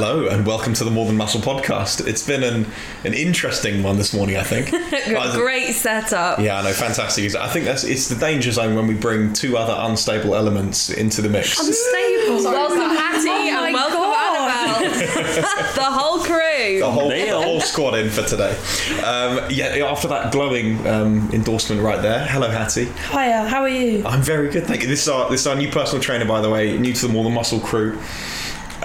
Hello and welcome to the More Than Muscle podcast. It's been an, an interesting one this morning, I think. Great setup. Yeah, I know, fantastic. I think that's it's the danger zone when we bring two other unstable elements into the mix. Unstable. Welcome Hatti Oh and welcome God. Annabelle. the whole crew. the whole, the whole squad in for today. Um, yeah, after that glowing um, endorsement right there. Hello, Hatti. Hiya, how are you? I'm very good, thank you. This is our this is our new personal trainer, by the way, new to the More Than Muscle crew.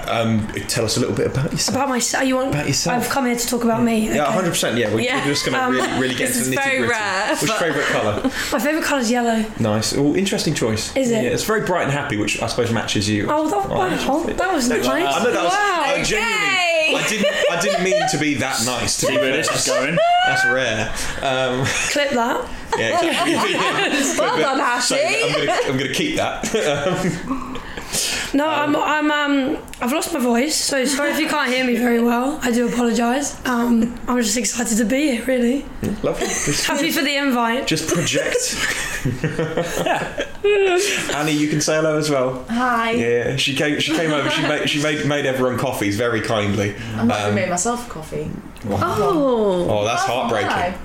Um, tell us a little bit about yourself. About myself. You want? About yourself. I've come here to talk about me. yeah, okay. 100. percent Yeah, we're, Yeah. we're just going to Um, really, really get this into the nitty gritty. rare, Which but- favourite colour? My favourite colour is yellow. Nice. Oh, interesting choice. Is it? Yeah, it's very bright and happy, which I suppose matches you. Oh, that, Oh, wow, that was nice. I know that was. wow. I genuinely. Okay. I didn't. I didn't mean to be that nice. To See be where fair. this is going. That's rare. Um, Clip that. yeah, exactly. well done, So I'm gonna, I'm gonna keep that. No, I'm, I'm, um, I've lost my voice, so sorry if you can't hear me very well. I do apologise. Um, I'm just excited to be here, really. Lovely. Happy for the invite. just project. Annie, you can say hello as well. Hi. Yeah, she came. She came over. She made. She made made everyone coffees very kindly. I'm not Um, going to make myself a coffee. Oh. Oh, that's heartbreaking. Why?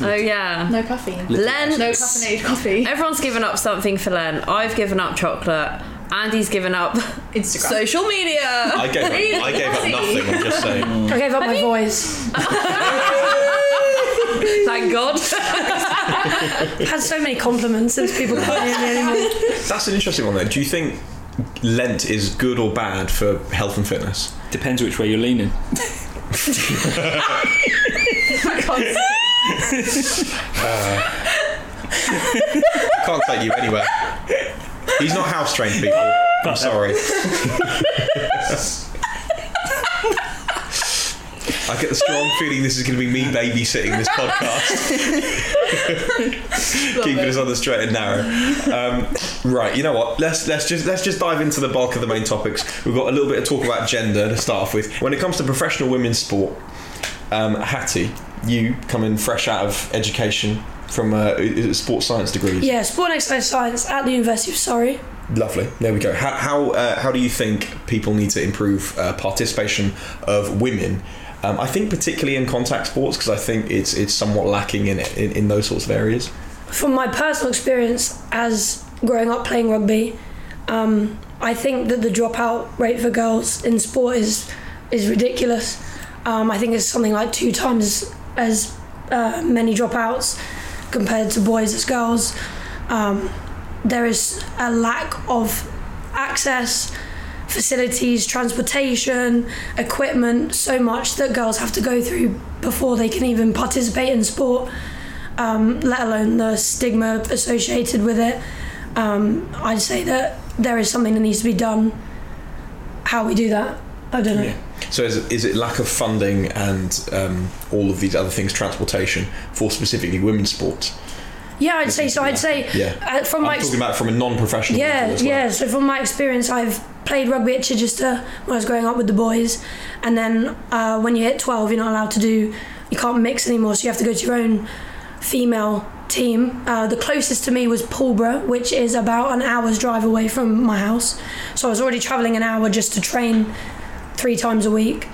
Oh yeah. No caffeine. Lent. No caffeinated coffee. Everyone's given up something for Lent. I've given up chocolate. Andy's given up Instagram. social media. I gave. Up, I gave up nothing. I'm just saying. I gave up my voice. Thank God. I've had so many compliments since people can't hear me anymore. That's an interesting one. Though. Do you think Lent is good or bad for health and fitness? Depends which way you're leaning. I uh, can't take you anywhere. He's not house trained, people. I'm sorry. I get the strong feeling this is going to be me babysitting this podcast, keeping us on the straight and narrow. Um, right, you know what? Let's let's just let's just dive into the bulk of the main topics. We've got a little bit of talk about gender to start off with. When it comes to professional women's sport, um, Hatti, you come in fresh out of education from it sports science degrees. Yeah, sport and exercise science at the University of Surrey. Lovely. There we go. How how, uh, how do you think people need to improve uh, participation of women? Um, I think particularly in contact sports because I think it's it's somewhat lacking in, it, in in those sorts of areas. From my personal experience as growing up playing rugby, um, I think that the dropout rate for girls in sport is is ridiculous. Um, I think it's something like two times as uh, many dropouts compared to boys as girls. Um, there is a lack of access, facilities, transportation, equipment, so much that girls have to go through before they can even participate in sport, um, let alone the stigma associated with it. Um, I'd say that there is something that needs to be done. How we do that, I don't know. So is it, is it lack of funding and um, all of these other things, transportation for specifically women's sports? Yeah, I'd say so. I'd say Yeah. uh, from my I'm ex- talking about from a non-professional. Yeah, well. yeah. So from my experience, I've played rugby at Chichester when I was growing up with the boys, and then uh, when you hit twelve, you're not allowed to do. You can't mix anymore, so you have to go to your own female team. Uh, the closest to me was Pulborough, which is about an hour's drive away from my house. So I was already travelling an hour just to train three times a week,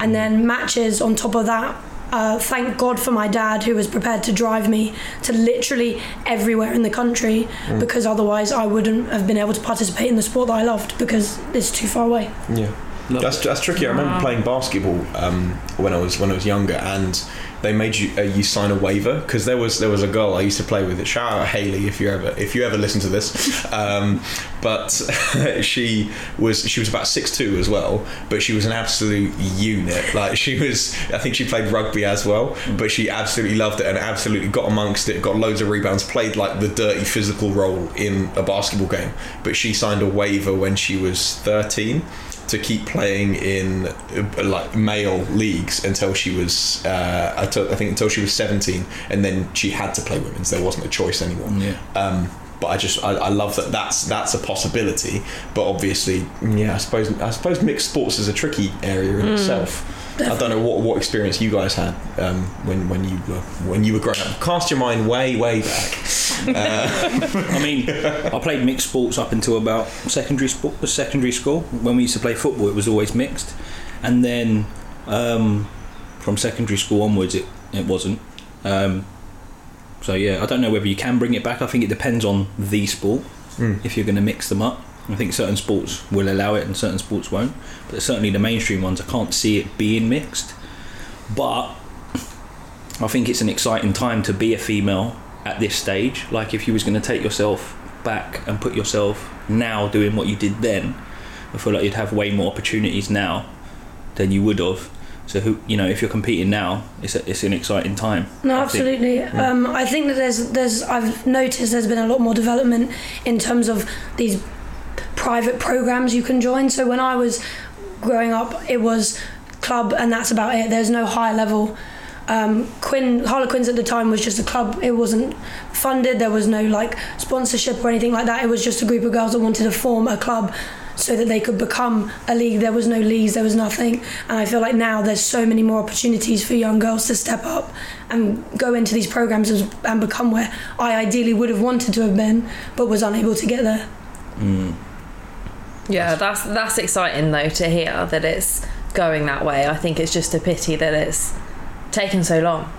and then matches on top of that. Uh, thank God for my dad, who was prepared to drive me to literally everywhere in the country, because otherwise I wouldn't have been able to participate in the sport that I loved because it's too far away. Yeah, that's that's tricky. I remember playing basketball um, when I was when I was younger, and they made you uh, you sign a waiver because there was there was a girl I used to play with. Shout out Haley if you ever if you ever listen to this. Um, but she was she was about six two as well, but she was an absolute unit. Like she was, I think she played rugby as well, but she absolutely loved it and absolutely got amongst it. Got loads of rebounds. Played like the dirty physical role in a basketball game. But she signed a waiver when she was thirteen to keep playing in uh, like male leagues until she was uh, I think until she was 17 and then she had to play women's. There wasn't a choice anymore. Yeah. um, but I just I, I love that that's that's a possibility but obviously yeah I suppose I suppose mixed sports is a tricky area in itself I don't know what, what experience you guys had um, when when you were when you were growing up cast your mind way way back I mean, I played mixed sports up until about secondary sport, secondary school. When we used to play football, it was always mixed, and then um, from secondary school onwards, it it wasn't. Um, so yeah, I don't know whether you can bring it back. I think it depends on the sport. Mm. If you're going to mix them up, I think certain sports will allow it and certain sports won't. But certainly the mainstream ones, I can't see it being mixed. But I think it's an exciting time to be a female at this stage. Like if you was going to take yourself back and put yourself now doing what you did then, I feel like you'd have way more opportunities now than you would have. So who, you know, if you're competing now, it's a, it's an exciting time. No, I think. absolutely. Um, I think that there's there's I've noticed there's been a lot more development in terms of these private programs you can join. So when I was growing up, it was club and that's about it. There's no high level. Um, Quinn Harlequins at the time was just a club. It wasn't funded. There was no like sponsorship or anything like that. It was just a group of girls that wanted to form a club so that they could become a league. There was no leagues. There was nothing. And I feel like now there's so many more opportunities for young girls to step up and go into these programs and become where I ideally would have wanted to have been, but was unable to get there. Mm. Yeah, that's that's exciting though to hear that it's going that way. I think it's just a pity that it's taken so long.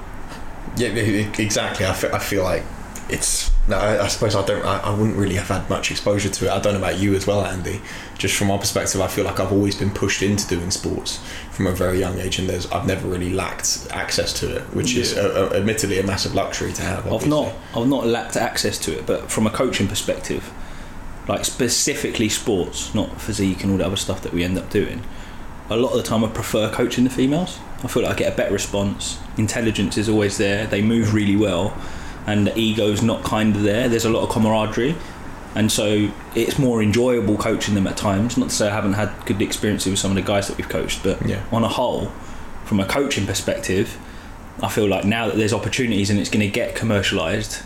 Yeah, exactly. I feel, I feel like it's. No, I, I suppose I don't. I, I wouldn't really have had much exposure to it. I don't know about you as well, Andy. Just from our perspective, I feel like I've always been pushed into doing sports from a very young age, and there's I've never really lacked access to it, which is Yeah. uh, uh, admittedly a massive luxury to have. I've not I've not lacked access to it, but from a coaching perspective, like specifically sports, not physique and all the other stuff that we end up doing. A lot of the time, I prefer coaching the females. I feel like I get a better response. Intelligence is always there. They move really well, and the ego's not kind of there. There's a lot of camaraderie, and so it's more enjoyable coaching them at times. Not to say I haven't had good experiences with some of the guys that we've coached, but Yeah. on a whole, from a coaching perspective, I feel like now that there's opportunities and it's going to get commercialized,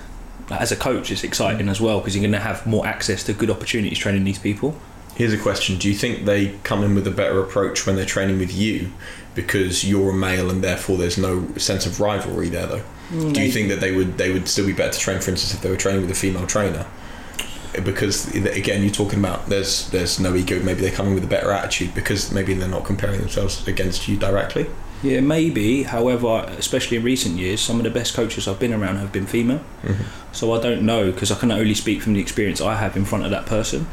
as a coach, it's exciting as well because you're going to have more access to good opportunities training these people. Here's a question: Do you think they come in with a better approach when they're training with you because you're a male and therefore there's no sense of rivalry there? Though, mm, do you think that they would they would still be better to train, for instance, if they were training with a female trainer? Because again, you're talking about there's there's no ego. Maybe they come in with a better attitude because maybe they're not comparing themselves against you directly. Yeah, maybe. However, especially in recent years, some of the best coaches I've been around have been female. Mm-hmm. So I don't know because I can only speak from the experience I have in front of that person.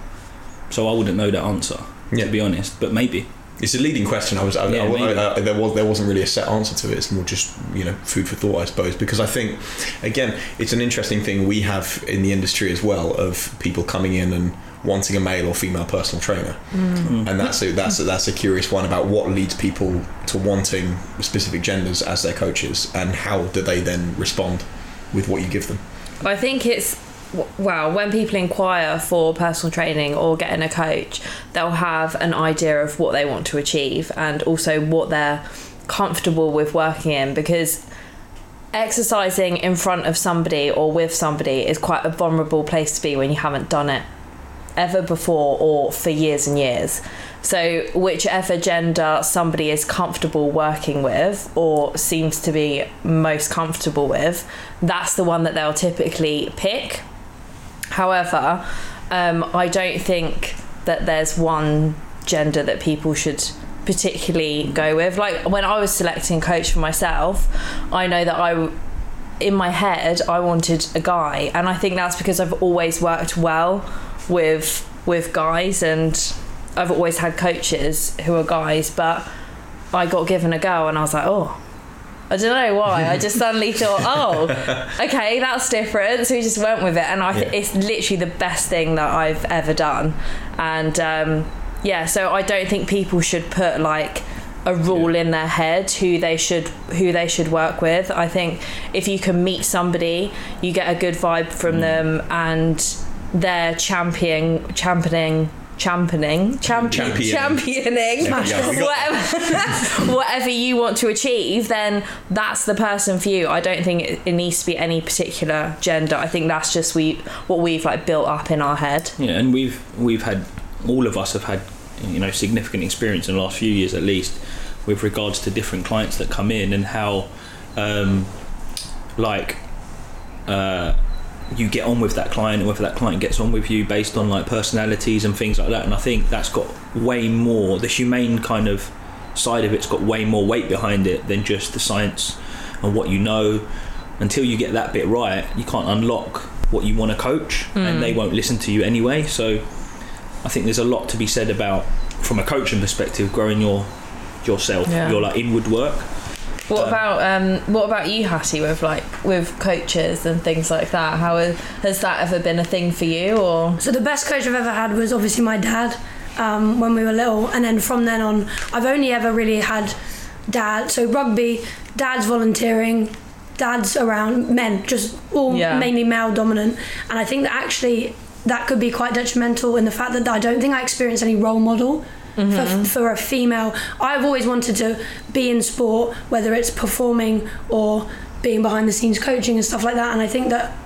So I wouldn't know that answer, Yeah. to be honest. But maybe. It's a leading question. I was, I, Yeah, I-. I- there was, there wasn't really a set answer to it. It's more just, you know, food for thought, I suppose. Because I think, again, it's an interesting thing we have in the industry as well of people coming in and wanting a male or female personal trainer, mm. and that's a, that's a, that's a curious one about what leads people to wanting specific genders as their coaches, and how do they then respond with what you give them. I think it's well when people inquire for personal training or getting a coach, they'll have an idea of what they want to achieve and also what they're comfortable with working in because exercising in front of somebody or with somebody is quite a vulnerable place to be when you haven't done it ever before or for years and years. So, whichever gender somebody is comfortable working with or seems to be most comfortable with, that's the one that they'll typically pick. However, um, I don't think that there's one gender that people should particularly go with. Like when I was selecting coach for myself, I know that I in my head I wanted a guy and I think that's because I've always worked well with with guys and I've always had coaches who are guys but I got given a girl and I was like oh I don't know why I just suddenly thought oh okay that's different so we just went with it and I th- Yeah. it's literally the best thing that I've ever done and um, yeah so I don't think people should put like a rule in their head who they should who they should work with. I think if you can meet somebody, you get a good vibe from them, and they're championing championing championing champion, Championing. championing Yeah, yeah, we got whatever whatever you want to achieve. Then that's the person for you. I don't think it, it needs to be any particular gender. I think that's just we what we've like built up in our head. Yeah, and we've we've had all of us have had you know significant experience in the last few years at least with regards to different clients that come in and how um, like uh, you get on with that client and whether that client gets on with you based on like personalities and things like that and I think that's got way more the humane kind of side of it's got way more weight behind it than just the science and what you know. Until you get that bit right, you can't unlock what you want to coach, and they mm. won't listen to you anyway. So, I think there's a lot to be said about, from a coaching perspective, growing your yourself, Yeah. your like inward work. What Um, about um, what about you, Hatti, with like with coaches and things like that? How is, has that ever been a thing for you, or So the best coach I've ever had was obviously my dad um, when we were little, and then from then on, I've only ever really had dad. So rugby, dad's volunteering, dad's around men, just all Yeah. mainly male dominant, and I think that actually that could be quite detrimental in the fact that I don't think I experienced any role model. For, for a female, I've always wanted to be in sport, whether it's performing or being behind the scenes coaching and stuff like that. And I think that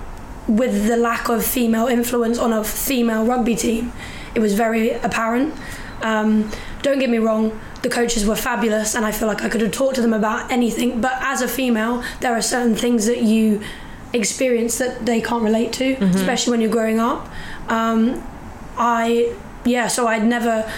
with the lack of female influence on a female rugby team, it was very apparent. Um, don't get me wrong, the coaches were fabulous, and I feel like I could have talked to them about anything. But as a female, there are certain things that you experience that they can't relate to, especially when you're growing up. Um, I, yeah, so I'd never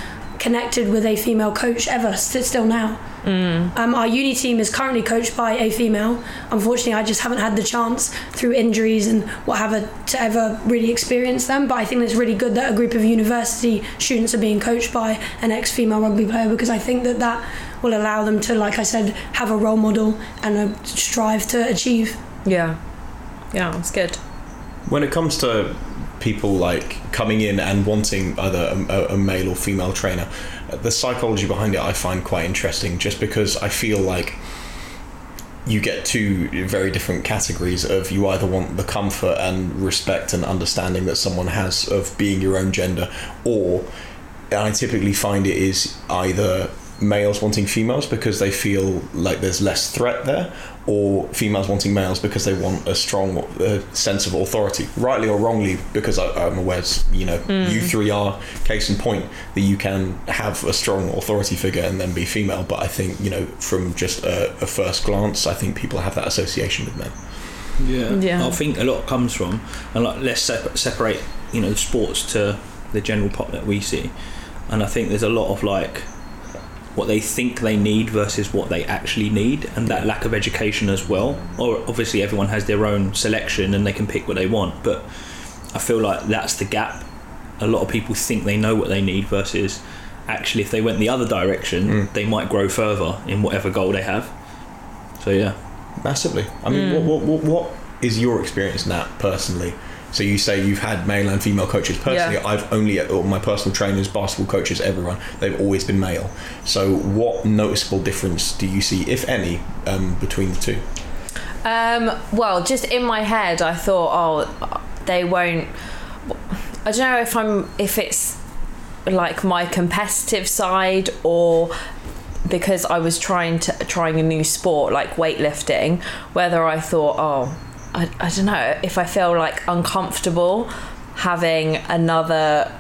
connected with a female coach ever, st- still now. Um, our uni team is currently coached by a female. Unfortunately, I just haven't had the chance through injuries and what have you to ever really experience them. But I think it's really good that a group of university students are being coached by an ex-female rugby player because I think that that will allow them to, like I said, have a role model and a strive to achieve. yeah, yeah, it's good. When it comes to people like coming in and wanting either a, a male or female trainer, the psychology behind it I find quite interesting. Just because I feel like you get two very different categories of you either want the comfort and respect and understanding that someone has of being your own gender, or I typically find it is either males wanting females because they feel like there's less threat there, or females wanting males because they want a strong uh, sense of authority, rightly or wrongly. Because I, I'm aware, you know, you three are case in point that you can have a strong authority figure and then be female. But I think you know, from just a, a first glance, I think people have that association with men. Yeah. Yeah. I think a lot comes from, and like let's sep- separate, you know, sports to the general pop that we see, and I think there's a lot of like what they think they need versus what they actually need, and that lack of education as well. Or obviously everyone has their own selection and they can pick what they want, but I feel like that's the gap. A lot of people think they know what they need versus actually if they went the other direction, Mm. they might grow further in whatever goal they have. So yeah. Massively. I mean, what, what, what, what is your experience, Nat, personally? So you say you've had male and female coaches. Personally, Yeah. I've only or my personal trainers, basketball coaches, everyone they've always been male. So what noticeable difference do you see, if any, um, between the two? Um, well, just in my head, I thought, oh, they won't. I don't know if I'm if it's like my competitive side or because I was trying to trying a new sport like weightlifting, whether I thought, oh, I, I don't know if I feel like uncomfortable having another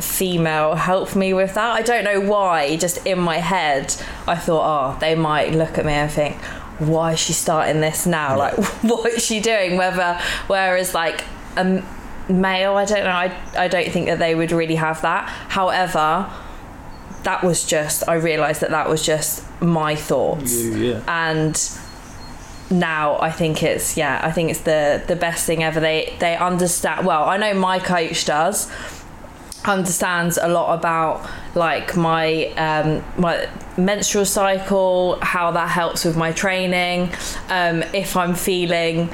female help me with that. I don't know why, just in my head, I thought, oh, they might look at me and think, why is she starting this now? Like, what is she doing? Whether, whereas, like, a male, I don't know, I, I don't think that they would really have that. However, that was just, I realised that that was just my thoughts Yeah. and now I think it's yeah I think it's the the best thing ever. They they understand well I know my coach does understands a lot about like my um my menstrual cycle how that helps with my training um if I'm feeling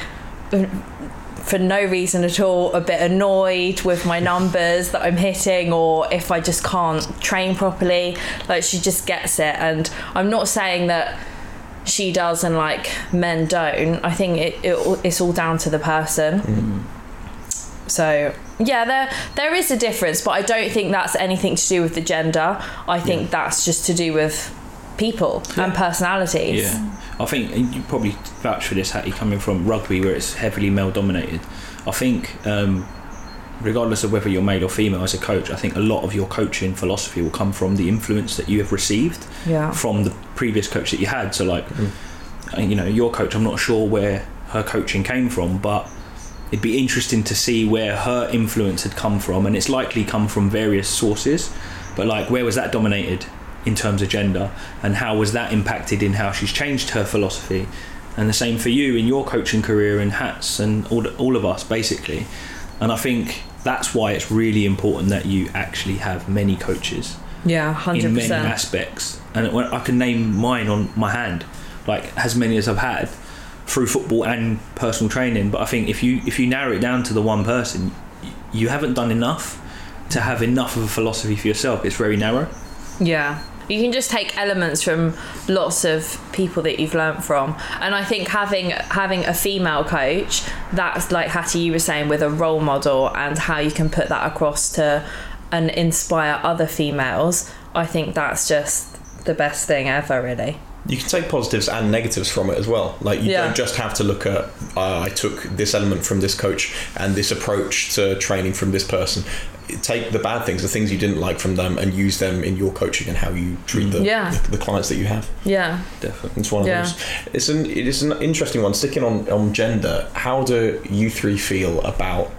for no reason at all a bit annoyed with my numbers that I'm hitting or if I just can't train properly like she just gets it. And I'm not saying that she does and like men don't I think it, it it's all down to the person. So yeah there there is a difference but I don't think that's anything to do with the gender. I think that's just to do with people and personalities. Yeah, I think and you probably vouch for this, Hatti, coming from rugby where it's heavily male dominated. I think, um, regardless of whether you're male or female as a coach, I think a lot of your coaching philosophy will come from the influence that you have received yeah from the previous coach that you had. So, like, uh, you know, your coach, I'm not sure where her coaching came from, but it'd be interesting to see where her influence had come from, and it's likely come from various sources. But like, where was that dominated? in terms of gender, and how was that impacted in how she's changed her philosophy, and the same for you in your coaching career and hats and all all of us basically, and I think that's why it's really important that you actually have many coaches Yeah, hundred in many aspects, and I can name mine on my hand, like as many as I've had through football and personal training. But I think if you if you narrow it down to the one person, you haven't done enough to have enough of a philosophy for yourself. It's very narrow. Yeah. You can just take elements from lots of people that you've learnt from. And I think having having a female coach, that's like Hatti you were saying with a role model and how you can put that across to and inspire other females, I think that's just the best thing ever really. You can take positives and negatives from it as well. Like you Yeah. don't just have to look at uh, I took this element from this coach and this approach to training from this person. Take the bad things, the things you didn't like from them, and use them in your coaching and how you treat the, Yeah. the, the clients that you have. Yeah. Definitely. It's one of Yeah. those. It's an it is an interesting one. Sticking on on gender, how do you three feel about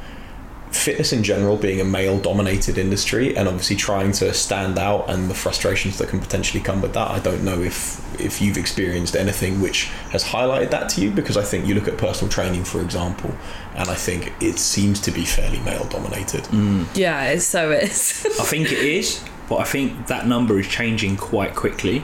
fitness in general being a male dominated industry and obviously trying to stand out and the frustrations that can potentially come with that? I don't know if if you've experienced anything which has highlighted that to you because I think you look at personal training for example and I think it seems to be fairly male dominated. Mm. Yeah, it so is. I think it is, but I think that number is changing quite quickly.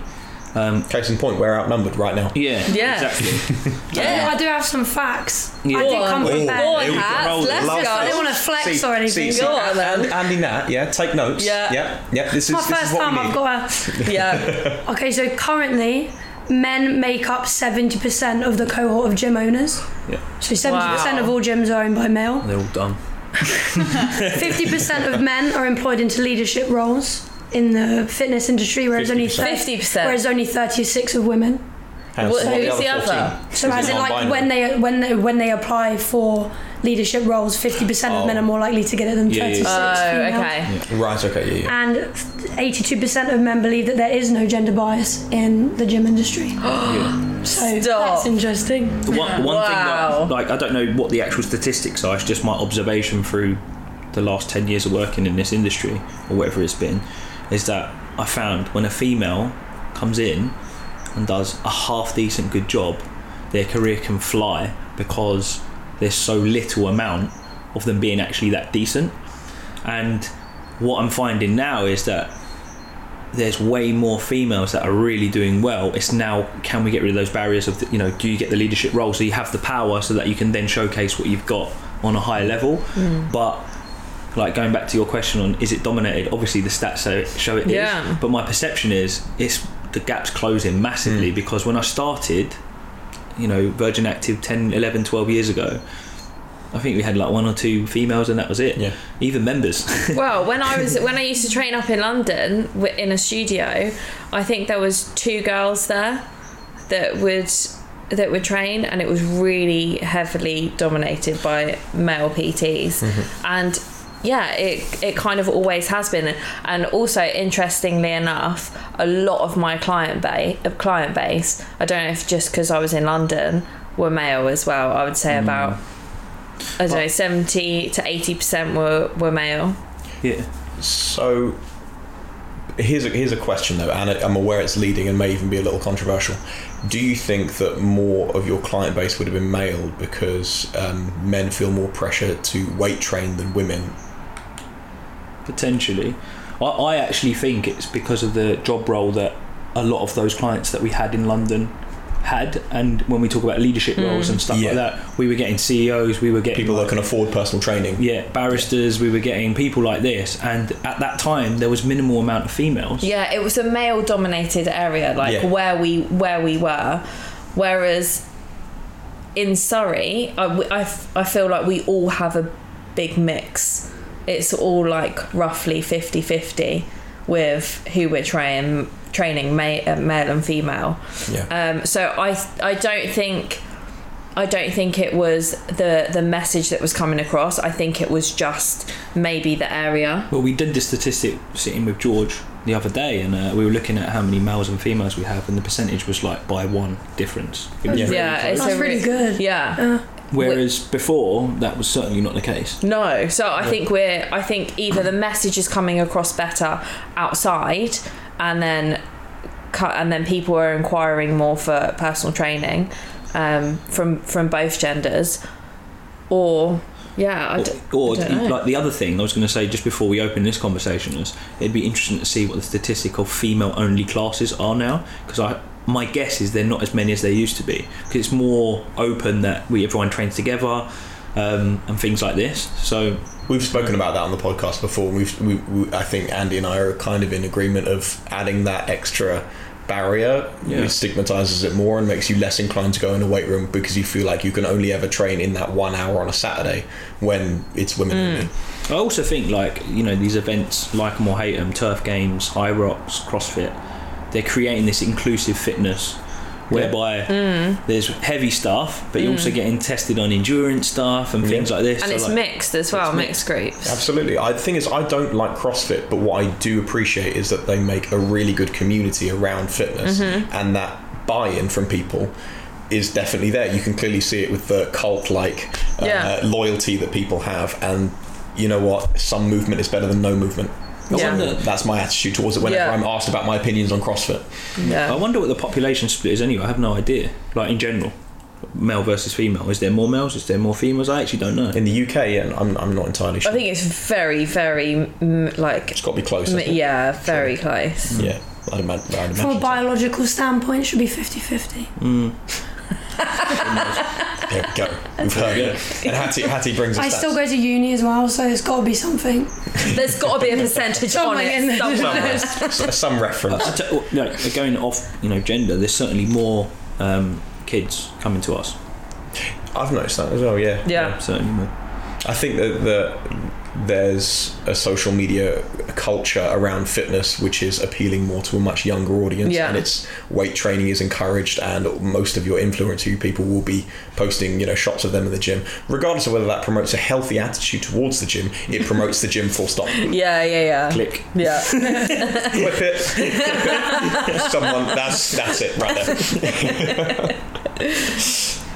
Um, Case in point, we're outnumbered right now. yeah, Yeah. exactly. Yeah, I do have some facts. Yeah. I did on. come Go prepared. on, Here. Hats, let's Love go. I didn't want to flex See- or anything. See, see, Go on, then. and Andy Nat, yeah, take notes. Yeah. yeah, yeah. This is My this is first what time I've got a. yeah. Okay, so currently, men make up 70% of the cohort of gym owners. Yeah. So 70% Wow. of all gyms are owned by male. They're all done. 50% of men are employed into leadership roles in the fitness industry, whereas only 50%. 50%. whereas only 36 of women. Hang What- so who's the other? 14? So Is as it in like when they when they, when they apply for leadership roles, 50% Oh. of men are more likely to get it than Yeah, yeah, 36 Oh, females. okay. Right, okay, yeah, yeah. And 82% of men believe that there is no gender bias in the gym industry. So Stop. that's interesting. The one, one thing Wow. that, like, I don't know what the actual statistics are. It's just my observation through the last ten years of working in this industry, or whatever it's been, is that I found when a female comes in and does a half decent good job, their career can fly because there's so little amount of them being actually that decent. And what I'm finding now is that there's way more females that are really doing well. It's now can we get rid of those barriers of the, you know do you get the leadership role so you have the power so that you can then showcase what you've got on a higher level. Mm. But like going back to your question on is it dominated? Obviously the stats show, show it is. Yeah. But my perception is it's the gap's closing massively hmm. because when I started, you know, Virgin Active 10, 11, 12 years ago, I think we had like one or two females and that was it. Yeah. Even members. Well, when I was when I used to train up in London in a studio, I think there was two girls there that would that would train, and it was really heavily dominated by male PTs, mm-hmm. and yeah, it it kind of always has been, and also interestingly enough, a lot of my client base of client base, I don't know if just because I was in London, were male as well. I would say about. I don't know, seventy to eighty percent were, were male. yeah. So here's a, here's a question though, and I'm aware it's leading and may even be a little controversial. Do you think that more of your client base would have been male because um, men feel more pressure to weight train than women? Potentially. I, I actually think it's because of the job role that a lot of those clients that we had in London had, and when we talk about leadership hmm. roles and stuff Yeah. like that, we were getting CEOs, we were getting People like, that can afford personal training. yeah barristers, we were getting people like this, and at that time there was minimal amount of females. Yeah, it was a male dominated area, like Yeah. where we where we were. Whereas in Surrey, I I feel like we all have a big mix. It's all like roughly 50-50 with who we're training training ma- uh, male and female. Yeah. Um, so I I don't think I don't think it was the the message that was coming across. I think it was just maybe the area. Well, we did the statistic sitting with George the other day, and uh, we were looking at how many males and females we have, and the percentage was like by one difference. It was Yeah. really Yeah, it's That's really good. Yeah. Whereas before, that was certainly not the case. No, so I think we're. I think either the message is coming across better outside, and then cut, and then people are inquiring more for personal training um, from from both genders, or yeah, I d- or, know. like the other thing I was going to say just before we open this conversation is it'd be interesting to see what the statistic of female only classes are now because I my guess is they're not as many as they used to be because it's more open that we everyone trains together um, and things like this so We've spoken about that on the podcast before. We've, we, we, I think Andy and I are kind of in agreement of adding that extra barrier. Yeah. It stigmatizes it more and makes you less inclined to go in a weight room because you feel like you can only ever train in that one hour on a Saturday when it's women only. I also think like you know these events like them or hate them turf games Hyrox CrossFit they're creating this inclusive fitness whereby Mm. there's heavy stuff but you're also getting tested on endurance stuff and things Yeah. like this and So, it's like, mixed as well, it's mixed groups. Absolutely. I the thing is, I don't like CrossFit, but what I do appreciate is that they make a really good community around fitness, Mm-hmm. and that buy-in from people is definitely there. You can clearly see it with the cult-like uh, Yeah. loyalty that people have, and you know what? Some movement is better than no movement. I Yeah. wonder That's my attitude towards it. Whenever Yeah. I'm asked about my opinions on CrossFit, I wonder what the population split is anyway I have no idea like in general male versus female is there more males is there more females I actually don't know in the UK, yeah, I'm, I'm not entirely sure. I think it's very, very mm, like it's got to be close. mm, yeah, very close. yeah. I'd imagine. I'd imagine From a so. biological standpoint, it should be 50 50. There we go. We've heard it. And Hatti, Hatti brings us I that. still go to uni as well, so it's got to be something. There's got to be a percentage on Something in it there. somewhere. some, some reference. I tell- like, going off you know gender there's certainly more um, kids coming to us I've noticed that as well. Yeah. Yeah. certainly more I think that the, there's a social media culture around fitness which is appealing more to a much younger audience, Yeah. and it's weight training is encouraged, and most of your influencer people will be posting, you know, shots of them in the gym, regardless of whether that promotes a healthy attitude towards the gym. It promotes the gym full stop. Yeah, yeah, yeah. click Yeah. Clip it. Someone. That's that's it right there.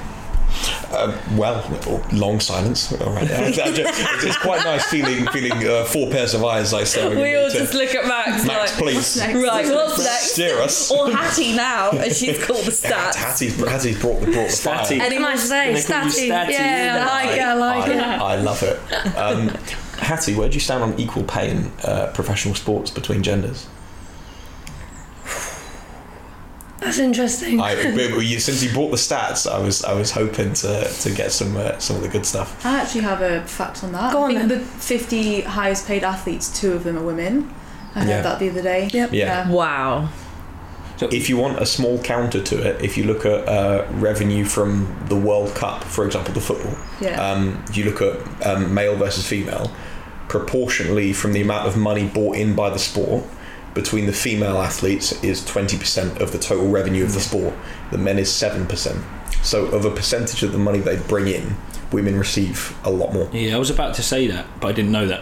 Um, well, long silence. All right. It's, it's quite nice feeling feeling uh, four pairs of eyes like staring. We all just look at Max, Max, like, please. next? right, what's next? Steer us. Or Hatti now, as she's called the stats. Hatti's, Hatti's brought the brought the fire. Statty. Any Can I say, They call you statue? statue, Yeah, I like it, I like it. I love it. Um, Hatti, where do you stand on equal pay in uh, professional sports between genders? That's interesting. I, you, since you brought the stats, I was I was hoping to, to get some uh, some of the good stuff. I actually have a fact on that. Go I think then. the 50 highest paid athletes, two of them are women. I heard Yeah. that the other day. Yep. Yeah. Wow. If you want a small counter to it, if you look at uh, revenue from the World Cup, for example, the football, Yeah. um, you look at um, male versus female, proportionally from the amount of money bought in by the sport, between the female athletes is 20% of the total revenue of the sport. The men is 7%. So, of a percentage of the money they bring in, women receive a lot more. yeah I was about to say that but I didn't know that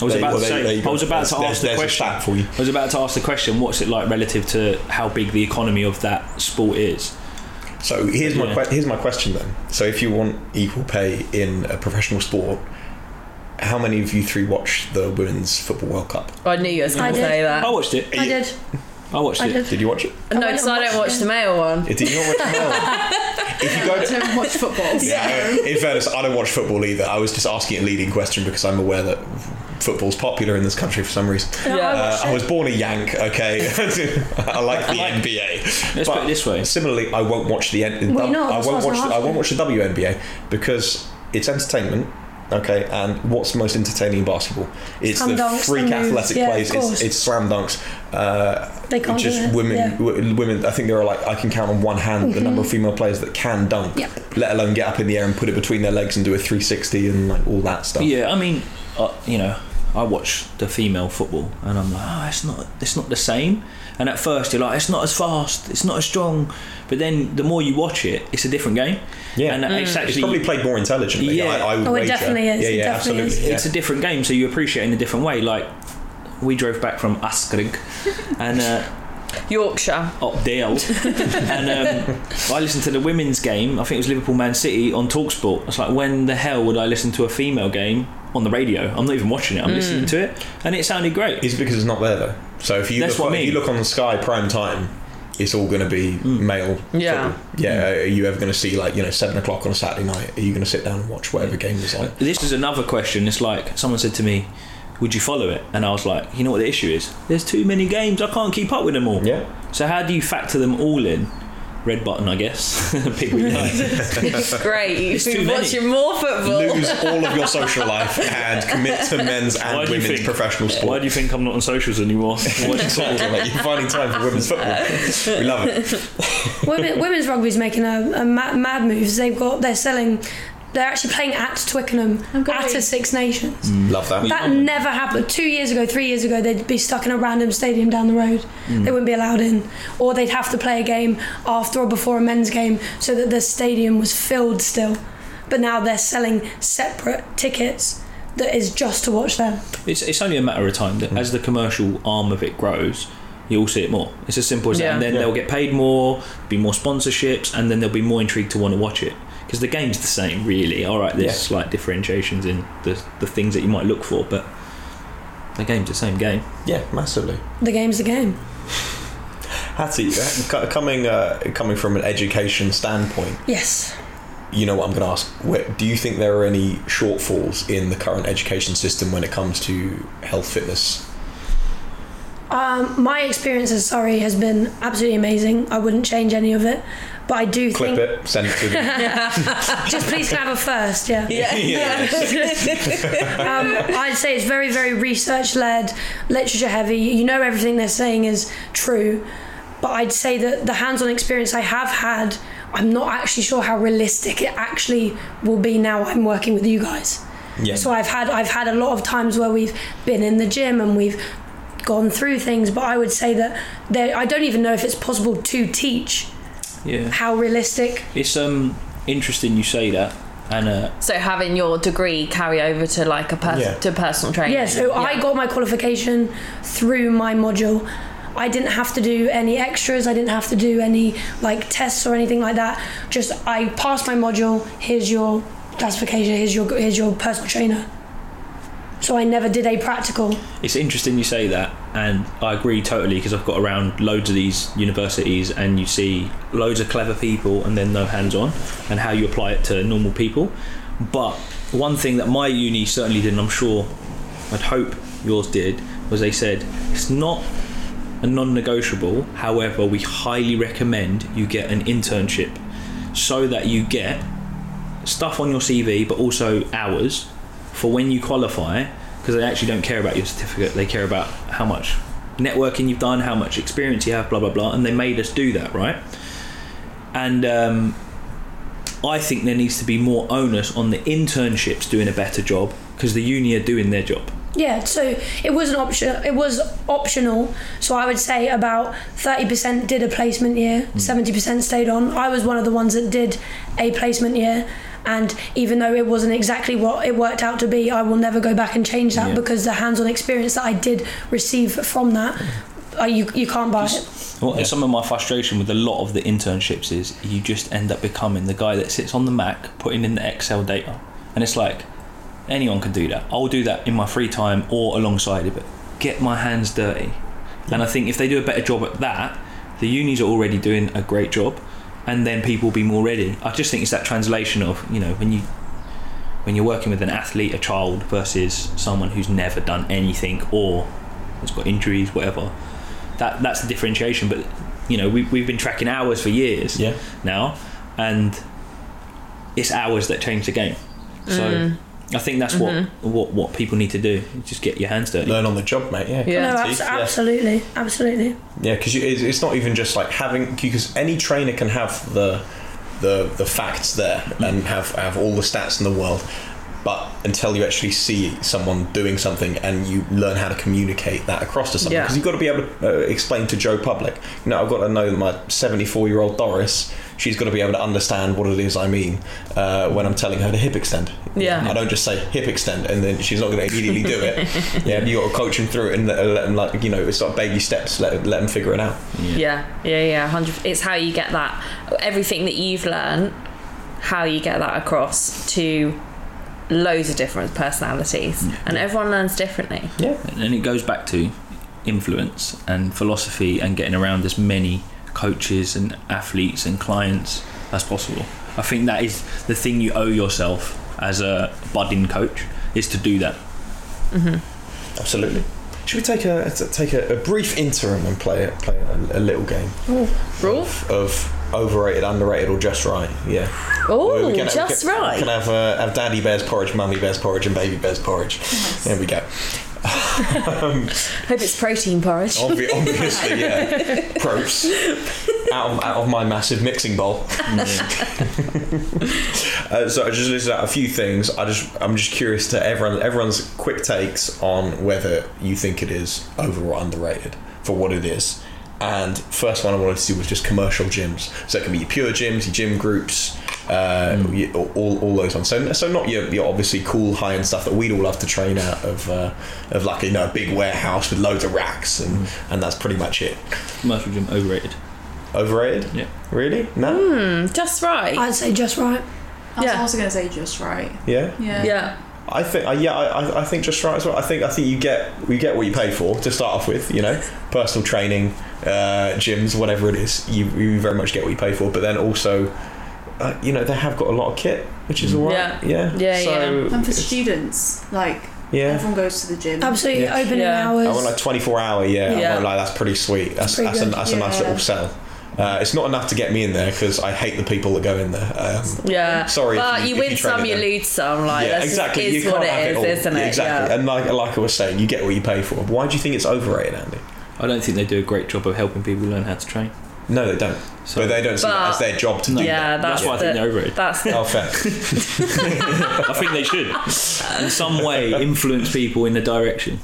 I was There- about well, to there- say there you I was about to ask the question for you. I was about to ask the question what's it like relative to how big the economy of that sport is So here's my Yeah. que- here's my question then. So if you want equal pay in a professional sport, how many of you three watched the Women's Football World Cup? I knew you was going to say that. I watched it I did. I watched I it did. Did you watch it? No, went because and I don't watch the male one. Did you not watch it? No. if you go I don't watch football. Yeah, in fairness, I don't watch football either. I was just asking a leading question because I'm aware that football's popular in this country for some reason. No, Yeah. I Uh, watched I was born a Yank, okay? I like the NBA. let's put it this way Similarly, I won't watch the N- Well, no, I won't what I was watch the, I won't watch the WNBA because it's entertainment. Okay, and what's most entertaining in basketball? It's Slam the dunks, freak athletic yeah, plays. It's, it's slam dunks. Uh, They can't just do it. women. Yeah. w- women. I think there are like I can count on one hand the number of female players that can dunk, Yep. let alone get up in the air and put it between their legs and do a 360 and like all that stuff. Yeah, I mean, uh, you know, I watch the female football, and I'm like, oh, it's not, it's not the same. And at first, you're like, it's not as fast, it's not as strong. But then, the more you watch it, it's a different game. Yeah. and it's It's actually probably played more intelligently. Yeah. I, I would Oh, it wager. definitely is. Yeah, It yeah, definitely absolutely. is. yeah. it's a different game, so you appreciate it in a different way. Like we drove back from Askrigg, and uh, Yorkshire. up Dale, and um, I listened to the women's game. I think it was Liverpool Man City on Talksport. It's like when the hell would I listen to a female game on the radio? I'm not even watching it. I'm listening to it, and it sounded great. It's because it's not there though. So if you That's look, what I if you look on the Sky prime time, it's all going to be Mm. male. Yeah. football. Yeah. Are you ever going to see like you know seven o'clock on a Saturday night? Are you going to sit down and watch whatever game is on? This is another question. It's like someone said to me, "Would you follow it?" And I was like, "You know what the issue is? There's too many games. I can't keep up with them all." Yeah. So how do you factor them all in? Red button, I guess. Pick what you like. It's great. It's too You're many. watching more football. Lose all of your social life and commit to men's Why and do you women's think- professional sport. Why do you think I'm not on socials anymore? Watching Told you, mate, You're finding time for women's football. We love it. Women, women's rugby's making a, a mad, mad moves. They've got they're selling. They're actually playing at Twickenham oh, I'm at a Six Nations. Mm. Love that. That never happened. Two years ago, three years ago, they'd be stuck in a random stadium down the road. Mm. They wouldn't be allowed in, or they'd have to play a game after or before a men's game so that the stadium was filled still. But now they're selling separate tickets that is just to watch them. It's, it's only a matter of time that mm. as the commercial arm of it grows, you'll see it more. It's as simple as that. And then Yeah. they'll get paid more, be more sponsorships, and then they'll be more intrigued to want to watch it. Because the game's the same, really. All right, there's Yeah. slight differentiations in the, the things that you might look for, but the game's the same game. Yeah, massively. The game's the game. Hatti, uh, coming uh, coming from an education standpoint, Yes. you know what I'm going to ask. Where, do you think there are any shortfalls in the current education system when it comes to health fitness? Um, my experience as Surrey has been absolutely amazing. I wouldn't change any of it, but I do Clip think it, send it to them. just please can I have a first, yeah. Yeah. Um, I'd say it's very, very research led, literature heavy. You know everything they're saying is true, but I'd say that the hands on experience I have had, I'm not actually sure how realistic it actually will be now I'm working with you guys. Yeah. So I've had I've had a lot of times where we've been in the gym and we've gone through things, but I would say that there I don't even know if it's possible to teach Yeah. how realistic. It's um interesting you say that, and uh, So having your degree carry over to like a pers- Yeah. to personal training. Yeah, so I got my qualification through my module. I didn't have to do any extras. I didn't have to do any like tests or anything like that. Just I passed my module. Here's your classification. Here's your here's your personal trainer. So I never did a practical. It's interesting you say that, and I agree totally because I've got around loads of these universities, and you see loads of clever people, and then no hands on, and how you apply it to normal people. But one thing that my uni certainly did, and I'm sure, I'd hope yours did, was they said it's not a non-negotiable. However, we highly recommend you get an internship so that you get stuff on your CV, but also hours for when you qualify, because they actually don't care about your certificate. They care about how much networking you've done, how much experience you have, blah blah blah. And they made us do that, right? And um, I think there needs to be more onus on the internships doing a better job because the uni are doing their job. Yeah, so it was an option. It was optional. So I would say about thirty percent did a placement year, seventy percent stayed on. I was one of the ones that did a placement year, and even though it wasn't exactly what it worked out to be, I will never go back and change that Yeah. because the hands-on experience that I did receive from that, uh, you you can't buy it. Well, some of my frustration with a lot of the internships is you just end up becoming the guy that sits on the Mac putting in the Excel data, and it's like anyone can do that. I'll do that in my free time or alongside it, but get my hands dirty. And I think if they do a better job at that, the unis are already doing a great job, and then people will be more ready. I just think it's that translation of you know when you when you're working with an athlete, a child, versus someone who's never done anything or has got injuries, whatever. That that's the differentiation. But you know we we've been tracking hours for years Yeah. now, and it's hours that change the game. So. Mm. I think that's what, what what people need to do. Just get your hands dirty. Learn on the job, mate. Yeah. Yeah. No, Teeth, abs- yeah. absolutely, absolutely. Yeah, because it's, it's not even just like having because any trainer can have the the the facts there and have have all the stats in the world. but until you actually see someone doing something and you learn how to communicate that across to someone, Yeah. because you've got to be able to uh, explain to Joe Public. You know, I've got to know that my 74 year old Doris, she's got to be able to understand what it is I mean uh, when I'm telling her to hip extend. Yeah. I don't just say hip extend and then she's not going to immediately do it. yeah, you got to coach them through it and let, let them like you know it's like baby steps. Let let them figure it out. Yeah, yeah, yeah. Hundred. It's how you get that everything that you've learned, how you get that across to loads of different personalities, and everyone learns differently. Yeah. And it goes back to influence and philosophy and getting around as many coaches and athletes and clients as possible. I think that is the thing you owe yourself as a budding coach is to do that. Absolutely. Should we take a take a, a brief interim and play play a, a little game Rule. of, of overrated, underrated, or just right? Yeah. Oh, We can- just we can, right. We can have uh, have daddy bear's porridge, mummy bear's porridge, and baby bear's porridge. There we go. Hope it's protein porridge. Obvi- obviously, yeah. Gross. Out of, out of my massive mixing bowl. uh, so I just listed out a few things. I just I'm just curious to everyone everyone's quick takes on whether you think it is over or underrated for what it is. And first one I wanted to do was just commercial gyms. So it can be your pure gyms, your gym groups, uh, your- all, all those ones. So, so not your, your obviously cool high end stuff that we'd all love to train out of, uh, of like you know a big warehouse with loads of racks and, and that's pretty much it. Commercial gym overrated. Overrated? Yeah. Really? No. Mm, just right. I'd say just right. I was Yeah. also going to say just right. Yeah. Yeah. yeah. I think, uh, yeah, I, I- I think just right as well. I think, I think you get, you get what you pay for to start off with. You know, personal training, uh, gyms, whatever it is, you, you very much get what you pay for. But then also, uh, you know, they have got a lot of kit, which is alright. Yeah. Yeah. Yeah, So And for students, like yeah. everyone goes to the gym. Absolutely Yeah. opening Yeah. hours. I want like 24 hour, yeah. Yeah. I want like that's pretty sweet. That's Pretty that's a, good. that's a nice little sell. Uh, it's not enough to get me in there because I hate the people that go in there. Um, Yeah. Sorry if But you- you, if win you some, you lose some. Like yeah, that's exactly. Is you what can't have it it is, all. isn't it? Exactly. Yeah. And like like I was saying, you get what you pay for. Why do you think it's overrated, Andy? I don't think they do a great job of helping people learn how to train. No, they don't. So but they don't see that as their job to No. do Yeah, that. that's, That's why I think they're overrated. That's the, Oh, fair. I think they should, in some way, influence people in the direction.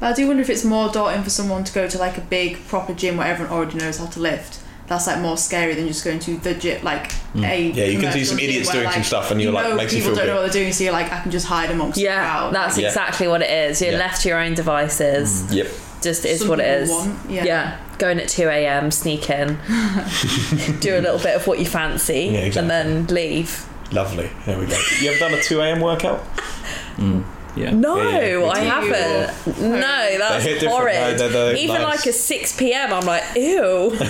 But I do wonder if it's more daunting for someone to go to like a big proper gym where everyone already knows how to lift. That's like more scary than just going to the gym, like a Mm. Yeah, you can see some idiots where, doing some stuff and you're you like, know makes you people feel don't know what they're doing, so you're like, I can just hide amongst the yeah, crowd. that's Yeah. exactly what it is. You're Yeah. left to your own devices. Yep. Just is Some what it is. want, yeah. Yeah. Going at 2 a.m., sneak in, do a little bit of what you fancy, Yeah, exactly. and then leave. Lovely. There we go. You ever done a 2 a.m. workout? Yeah. No, Yeah, yeah. I haven't. No, that's hit different. horrid. No, they're- they're Even nice. like a 6 p.m., I'm like, ew.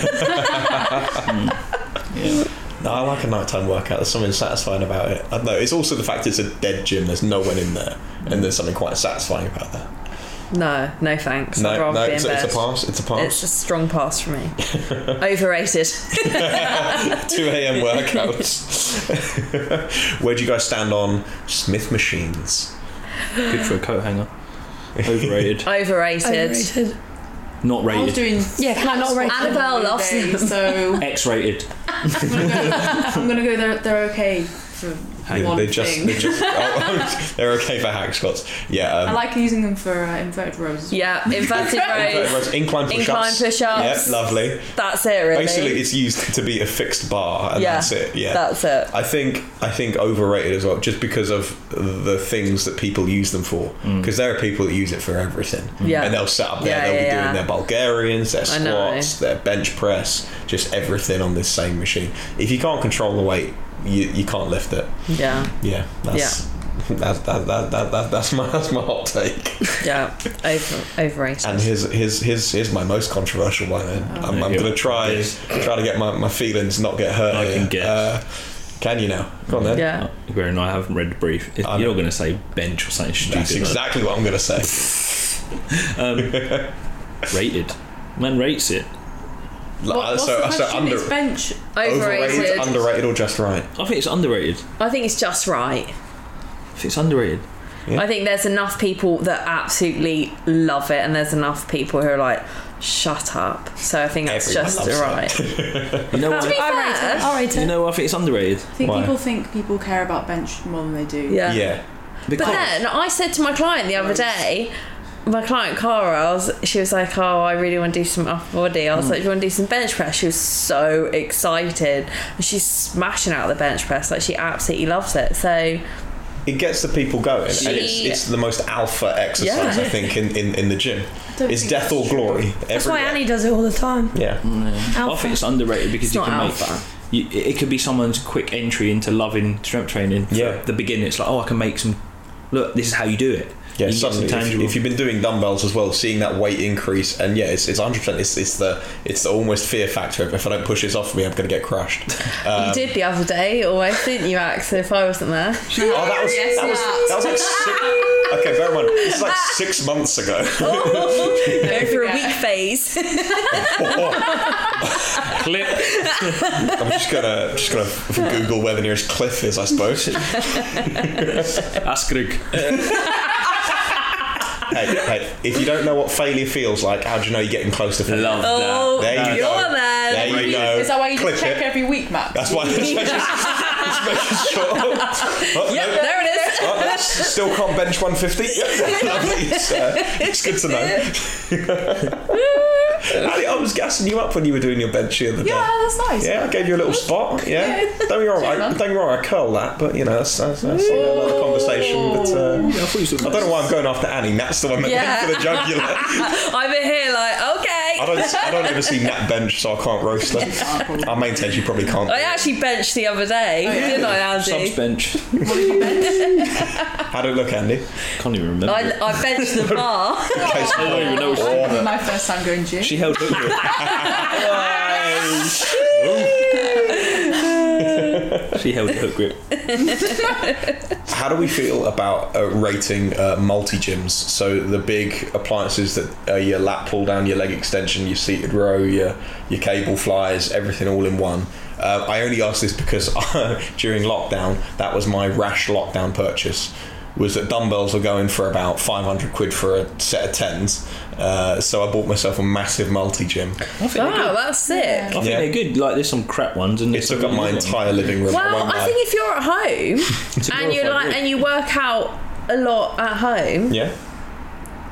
Yeah. No, I like a nighttime workout. There's something satisfying about it. I don't know. It's also the fact it's a dead gym. There's no one in there, and mm. there's something quite satisfying about that. no, no thanks. No, no, be it's, a- it's a pass. It's a pass. It's a strong pass for me. Overrated. 2 a.m. workouts. Where do you guys stand on Smith machines? Good for a coat hanger. Overrated. Overrated. Overrated. Not I was rated. doing Yeah, can I not rate it? Annabelle the other loves them. so X-rated. I'm gonna go. I'm gonna go they're, they're okay for Hang one they just, they just oh, they're okay for hack squats. Yeah. Um, I like using them for uh, inverted rows. Yeah, inverted Incline rows. Incline push-ups. Incline push-ups. Yeah, lovely. That's it, really. Basically, it's used to be a fixed bar, and Yeah, that's it. Yeah, That's it. I think I think overrated as well, just because of the things that people use them for. Because there are people that use it for everything, Yeah. and they'll sit up there, Yeah, they'll yeah, be yeah. doing their Bulgarians, their squats, their bench press, just everything on this same machine. If you can't control the weight, you, you can't lift it. Yeah, Yeah, that's That's, that, that, that, that, that's my that's my hot take. yeah. Over, overrated. And here's here's here's, here's my most controversial one. And I'm, I'm gonna try Yes. try to get my, my feelings not get hurt. I here. can guess. Uh, can you now? Go on then. yeah. Wherein I haven't read the brief. If I you're going to say bench or something stupid. That's exactly what I'm gonna say. Um, rated. Man rates it. What, what's so the so question? under it's bench. Overrated. overrated, underrated, or just right? I think it's underrated. I think it's just right. I think it's underrated. Yeah. I think there's enough people that absolutely love it, and there's enough people who are like, "Shut up." So I think it's Everyone just loves it. right. You know To be what? I rate fair, I rate You it. know what I think it's underrated. I think Why? people think people care about bench more than they do. yeah. Yeah. Because But then I said to my client the other day, my client Cara, I was, she was like, "Oh, I really want to do some upper body." I was hmm. like, "Do you want to do some bench press?" She was so excited, and she's smashing out the bench press. Like she absolutely loves it. So It gets the people going, and it's, it's the most alpha exercise Yeah. I think in, in, in the gym. It's death or that's true. glory. That's why. Annie does it all the time. Yeah. Mm, I think it's underrated because It's you can alpha. make. You, it could be someone's quick entry into loving strength training. Yeah. The beginning, it's like, oh, I can make some. Look, this is how you do it. Yeah, You can get some suddenly, if, tangible. if you've been doing dumbbells as well, seeing that weight increase, and yeah, it's, it's 100%. It's, it's the it's the almost fear factor if I don't push this off me, I'm going to get crushed. Um, you did the other day, almost didn't you, Max? If I wasn't there, Oh, that was Yes, that was that was like six, okay. Bear in mind, this is like six months ago. go through a forget. weak phase. Clip. I'm just gonna just gonna Google where the nearest cliff is. I suppose. Ask Askrigg. Hey, hey, if you don't know what failure feels like, how do you know you're getting close to failure? Love Oh, There you you're go. there. There you go. Is that why you Clip just check it. every week, Matt? That's why I'm just, just making sure. Oh, Yep, no. there it is. Oh, still can't bench 150. Yep. It's, uh, it's good to know. Ali, I was gassing you up when you were doing your bench the other day. Yeah, that's nice. Yeah, I gave you a little spot. Yeah, don't get me wrong. I, don't get me wrong. I curl that, but you know, that's, that's, that's you another conversation. But uh, I I don't know why I'm going after Annie. That's the one that Yeah. went for the jugular. I'm in here like, okay. I don't. I don't ever see Nat bench, so I can't roast her. I maintain she probably can't. I actually benched the other day, oh, didn't I, Andy? Subs Andy? bench. How do it look, Andy? Can't even remember. I, I benched the bar. Okay, so- I don't even know what she did. my first time going gym. She held hook grip. She held the hook grip. How do we feel about uh, rating uh, multi gyms? So the big appliances that uh, your lat pull down, your leg extension, your seated row, your your cable flies, everything all in one. Uh, I only ask this because during lockdown, that was my rash lockdown purchase. Was that dumbbells were going for about 500 quid for a set of tens, uh, so I bought myself a massive multi gym. I think, they're Oh, good. that's sick. I think Yeah. they're good. Like there's some crap ones, and It took up my entire living room. Well, won't I think if you're at home and you glorified like and you work out a lot at home, yeah.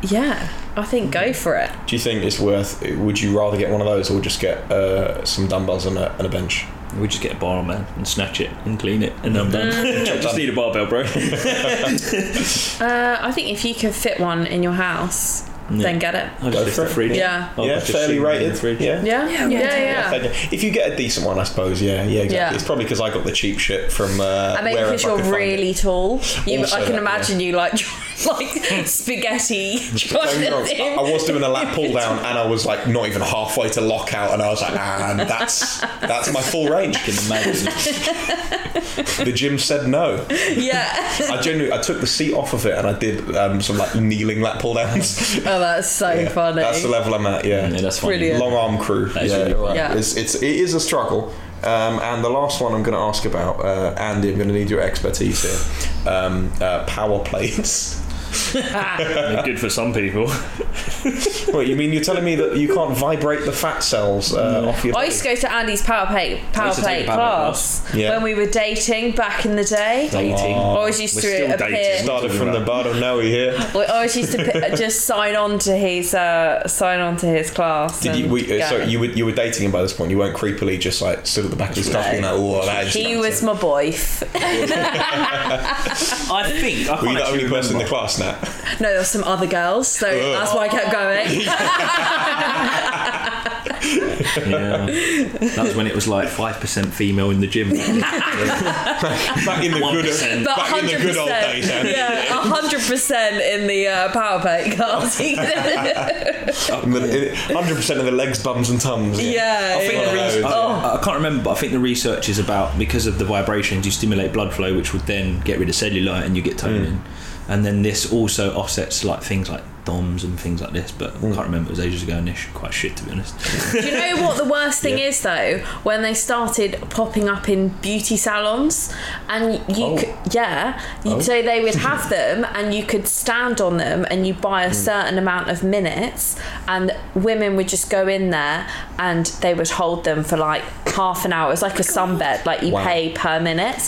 yeah, I think go for it. Do you think it's worth? Would you rather get one of those or just get uh, some dumbbells and a, and a bench? Ones. We just get a bar, man, and snatch it and clean it, and I'm done. Mm. I just need a barbell, bro. Uh, I think if you can fit one in your house, then get it. I Go lift for the it. fridge. Yeah. I'll yeah, fairly shoot it in the rated. fridge. Yeah. Yeah, yeah, yeah. Yeah. Fairly- If you get a decent one, I suppose. Yeah, yeah, exactly. Yeah. It's probably because I got the cheap shit from. Uh, And maybe because you're could it. really tall, you, Also I can that, imagine you like like spaghetti. Don't trying get me to wrong, I I was doing a lat pull down, and I was like not even halfway to lockout, and I was like, and that's that's my full range. Can imagine. The gym said no. yeah. I genuinely, I took the seat off of it, and I did um, some like kneeling lat pull downs. Oh, that's so Yeah, funny. That's the level I'm at. Yeah. yeah, that's fine. Brilliant. long arm crew. That is yeah, really right. Yeah. It's, it's it is a struggle. Um, and the last one I'm going to ask about, uh, Andy, I'm going to need your expertise here. Um, uh, power plates. They're good for some people. Wait, you mean you're telling me that you can't vibrate the fat cells uh, off your I body? used to go to Andy's power plate power used to take plate a power plate class Yeah. when we were dating back in the day. Dating. Oh. always used We're to still appear. dating. Started from the bottom, now we're here. I always used to pi- just sign on to his uh, sign on to his class. Did you? and We, uh, go. so you were you were dating him by this point. You weren't creepily just like stood at the back of his class, being like, "Oh, that is." He was my boyf. I think I Were you can't the actually only person in the remember. class now? No, there were some other girls, so that's why I kept going. Yeah, that was when it was like five percent female in the gym. Back in the good, But back in the good old days. Andy. Yeah, hundred percent in the uh, power plate class. Hundred percent of the legs, bums, and tums. yeah, I think yeah. the reason, Oh. I, I can't remember, but I think the research is about because of the vibrations, you stimulate blood flow, which would then get rid of cellulite and you get toning. And then this also offsets like things like DOMs and things like this, but I can't remember. It was ages ago and it's quite shit to be honest. Do you know what the worst thing Yeah. is though? When they started popping up in beauty salons, and you, Oh. could, yeah, you, so they would have them, and you could stand on them, and you buy a Hmm. certain amount of minutes, and women would just go in there, and they would hold them for like half an hour. It's like a sunbed, like you Wow. pay per minute,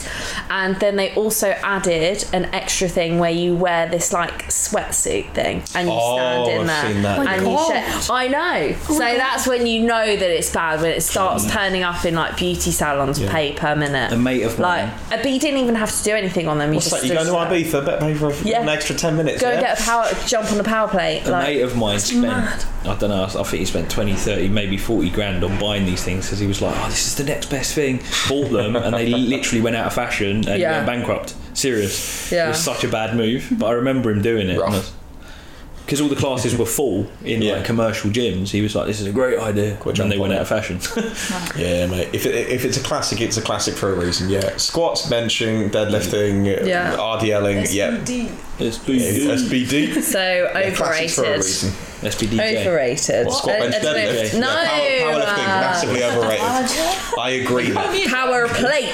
and then they also added an extra thing where you wear this like sweatsuit thing and you Oh, stand in I've there seen that. Oh my and you God. I know. so that's when you know that it's bad when it starts turning up in like beauty salons Yeah. pay per minute. A mate of like, mine. uh, but you didn't even have to do anything on them. You What's just that? You go stood to there. Ibiza, bet pay for Yeah. an extra ten minutes. Go yeah? and get a power, jump on a power plate. A like, mate of mine spent, mad. I don't know, I think he spent 20, 30, maybe 40 grand on buying these things because he was like, oh, this is the next best thing. Bought them and they literally went out of fashion and Yeah. went bankrupt. Serious. Yeah. It was such a bad move, but I remember him doing it. Because all the classes were full in Yeah. like commercial gyms, he was like, "This is a great idea," Go and they went on out of fashion. Yeah, mate. If, it, if it's a classic, it's a classic for a reason. Yeah, squats, benching, deadlifting, Yeah. RDLing. Yeah, It's SBD. so Yeah, classics for a overrated. reason. SPDJ. Overrated. Squat, bench, I- I don't know if- deadlift. No. Yeah, power, powerlifting, uh, massively overrated. I agree. Power plate.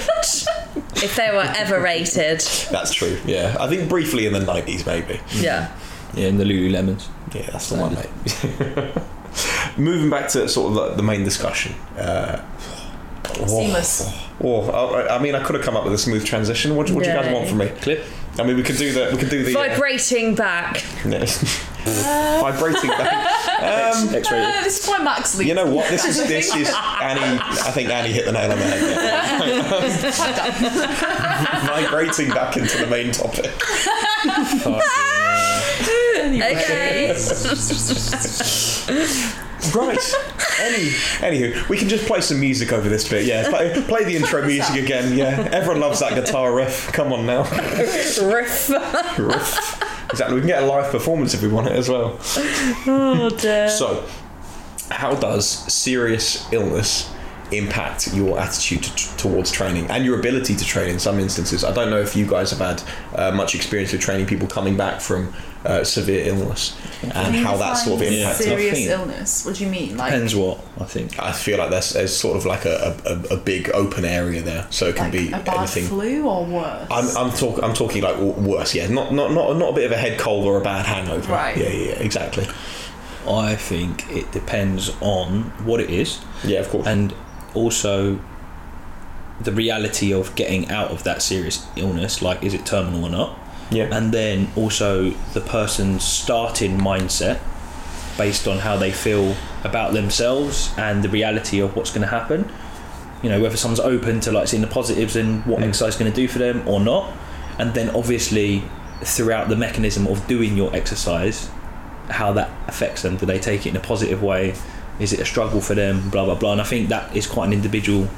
If they were ever rated. That's true. Yeah, I think briefly in the nineties, maybe. Yeah. Yeah, in the Lululemons. Yeah, that's the one, mate. Moving back to sort of the, the main discussion. Uh, Seamless. Oh, oh, I mean, I could have come up with a smooth transition. What, what do you guys want from me? Clip. I mean, we could do the we could do the uh, Vibrating back. no. vibrating back. Um, X-rated. Uh, this is quite Max Lee. you know what? This is this is Annie. I think Annie hit the nail on the head. there. Vibrating back into the main topic. Okay. Right. Any, anywho, we can just play some music over this bit. Yeah, play, play the intro music again. Yeah, everyone loves that guitar riff. Come on now, Riff. riff. Exactly. We can get a live performance if we want it as well. Oh dear. So, how does serious illness impact your attitude to, towards training and your ability to train in some instances? I don't know if you guys have had uh, much experience with training people coming back from uh, severe illness and how that sort of Define impacts. Yeah. I Serious think- illness. What do you mean? Like, Depends what I think. I feel like there's, there's sort of like a, a, a big open area there, so it can like be a bad anything. flu or worse? I'm, I'm, talk, I'm talking like worse, yeah. Not, not, not, not a bit of a head cold or a bad hangover. Right. Yeah, yeah, yeah, exactly. I think it depends on what it is Yeah, of course. and also the reality of getting out of that serious illness like is it terminal or not? Yeah. and then also the person's starting mindset based on how they feel about themselves and the reality of what's going to happen. You know whether someone's open to like seeing the positives and what Mm. exercise is going to do for them or not. And then obviously throughout the mechanism of doing your exercise how that affects them. Do they take it in a positive way is it a struggle for them? Blah blah blah. And i think that is quite an individual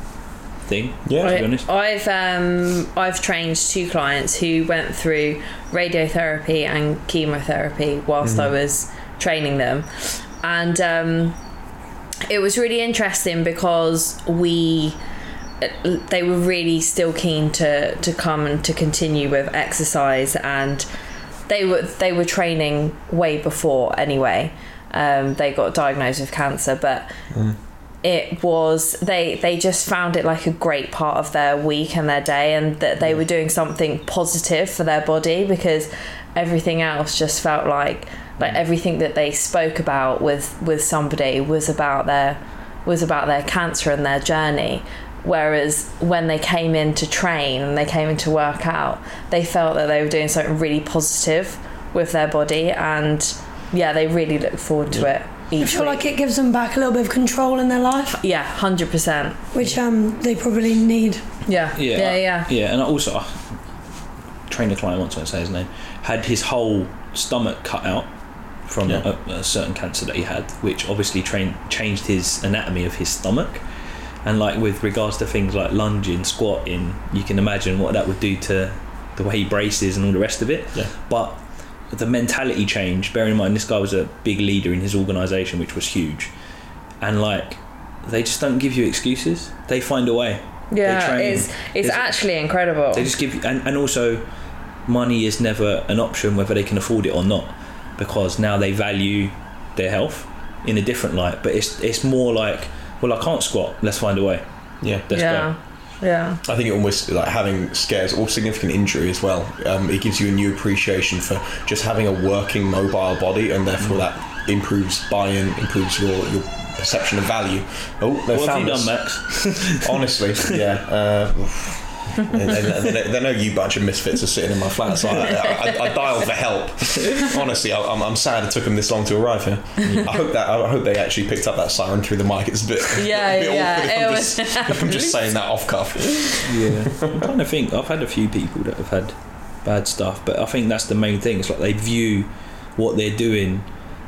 thing Yeah. to be honest. I, I've um, I've trained two clients who went through radiotherapy and chemotherapy whilst I was training them, and um, it was really interesting because we they were really still keen to to come and to continue with exercise and they were they were training way before anyway um, they got diagnosed with cancer but hmm. it was they they just found it like a great part of their week and their day and that they hmm. were doing something positive for their body because everything else just felt like like hmm. everything that they spoke about with with somebody was about their was about their cancer and their journey. Whereas when they came in to train and they came in to work out they felt that they were doing something really positive with their body and yeah they really look forward to it I feel week like it gives them back a little bit of control in their life, yeah 100% which um, they probably need. Yeah. Yeah, Yeah. I- Yeah. Yeah, and I also I trained a client once, I won't say his name, had his whole stomach cut out from Yeah. a, a certain cancer that he had, which obviously train, changed his anatomy of his stomach. And like with regards to things like lunging, squatting, you can imagine what that would do to the way he braces and all the rest of it. Yeah. But the mentality change, bearing in mind this guy was a big leader in his organisation, which was huge, and like they just don't give you excuses. They find a way. Yeah. train. It's it's There's- actually incredible. They just give you, and, and also, money is never an option whether they can afford it or not, because now they value their health in a different light. But it's it's more like, well, I can't squat. Let's find a way. Yeah. Let's yeah. Yeah. I think it almost like having scares or significant injury as well. Um, it gives you a new appreciation for just having a working mobile body, and therefore that improves buy-in, improves your, your perception of value. Oh, they go. What have you us. done, Max? Honestly, yeah. Uh, and, and, and they, they know you bunch of misfits are sitting in my flat, so I, I, I dialed for help. Honestly, I, I'm, I'm sad it took them this long to arrive here. I hope that I hope they actually picked up that siren through the mic. It's a bit, Yeah, a bit yeah, awkward if I'm, was- just, if I'm just saying that off cuff. Yeah, I'm trying to think. I've had a few people that have had bad stuff, but I think that's the main thing. It's like they view what they're doing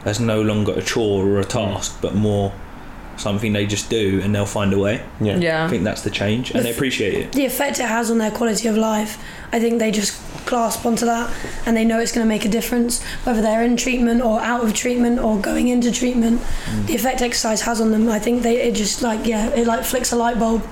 as no longer a chore or a task, but more something they just do and they'll find a way. Yeah. I think that's the change, and they appreciate it. the effect it has on their quality of life, I think they just clasp onto that and they know it's going to make a difference, whether they're in treatment or out of treatment or going into treatment. Mm. The effect exercise has on them, I think they it just like yeah, it like flicks a light bulb.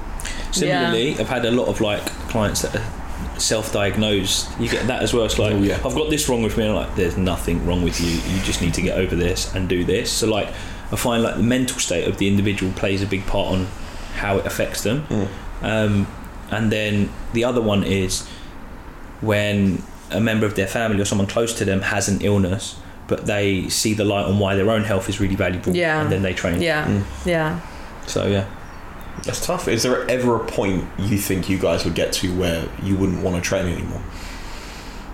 Similarly, I've had a lot of like clients that are self-diagnosed. You get that as well. It's like Oh, yeah. I've got this wrong with me. And I'm like, there's nothing wrong with you. You just need to get over this and do this. So like, I find like the mental state of the individual plays a big part on how it affects them. Mm. Um, and then the other one is when a member of their family or someone close to them has an illness, but they see the light on why their own health is really valuable, Yeah. and then they train. Yeah. Mm. Yeah. So yeah. That's tough. Is there ever a point you think you guys would get to where you wouldn't want to train anymore?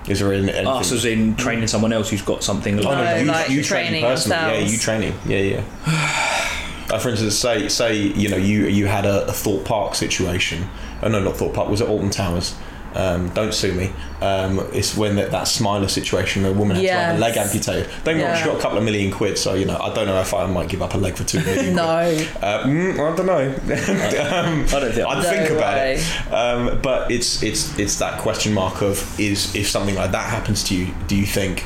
Is there any- anything? Us as in training someone else who's got something. Oh, No, no, you, like you training personally. Yeah, yourselves. you training. Yeah, yeah. Uh, for instance, say say you know you you had a, a Thorpe Park situation. Oh no, not Thorpe Park. Was it Alton Towers? Um, don't sue me. Um, it's when that, that Smiler situation, a woman had to have a leg amputated. Don't get me wrong, she Yeah. got a couple of million quid, so you know I don't know if I might give up a leg for two million. No. quid. Uh, mm, I don't know. um, I don't think. I'd No think about way. it. Um, but it's it's it's that question mark of is if something like that happens to you, do you think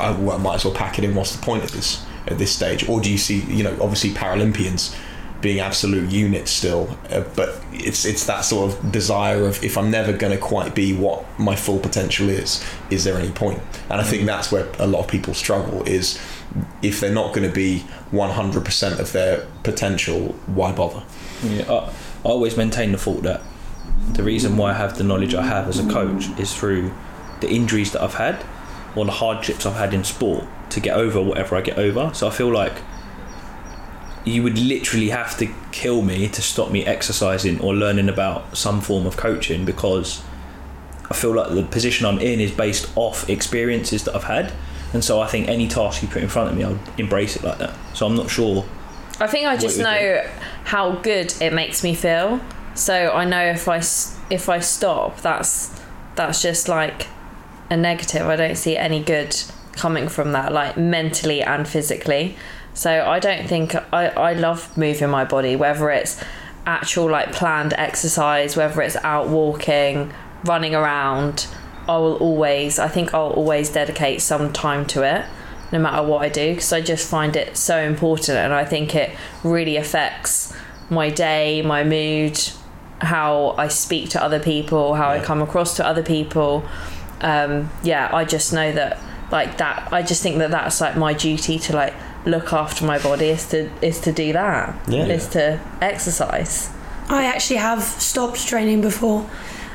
I, well, I might as well pack it in? What's the point at this at this stage? Or do you see you know obviously Paralympians being absolute units still, uh, but it's it's that sort of desire of if I'm never going to quite be what my full potential is, is there any point? And I think that's where a lot of people struggle is if they're not going to be 100% of their potential, why bother? Yeah, I, I always maintain the thought that the reason why I have the knowledge I have as a coach is through the injuries that I've had or the hardships I've had in sport to get over whatever I get over. So I feel like you would literally have to kill me to stop me exercising or learning about some form of coaching because I feel like the position I'm in is based off experiences that I've had. And so I think any task you put in front of me, I'll embrace it like that. So I'm not sure I think I just know how good it makes me feel. So I know if I if I stop, that's that's just like a negative. I don't see any good coming from that, like mentally and physically. So I don't think I I love moving my body, whether it's actual like planned exercise, whether it's out walking, running around. I will always. I think I'll always dedicate some time to it no matter what I do because I just find it so important and I think it really affects my day, my mood, how I speak to other people, how I come across to other people. Um, yeah, I just know that like that. I just think that that's like my duty to like look after my body is to is to do that. Yeah. Is to exercise. I actually have stopped training before,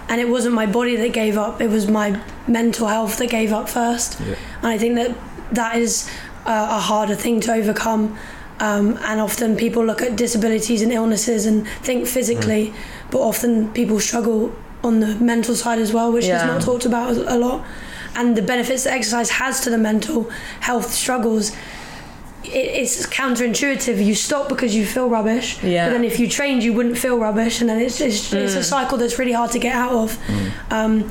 and it wasn't my body that gave up, it was my mental health that gave up first. Yeah. And I think that that is uh, a harder thing to overcome. Um, and often people look at disabilities and illnesses and think physically, but often people struggle on the mental side as well, which is not talked about a lot. And the benefits that exercise has to the mental health struggles it, it's counterintuitive. You stop because you feel rubbish, Yeah. but then if you trained, you wouldn't feel rubbish, and then it's it's, it's a cycle that's really hard to get out of. Um,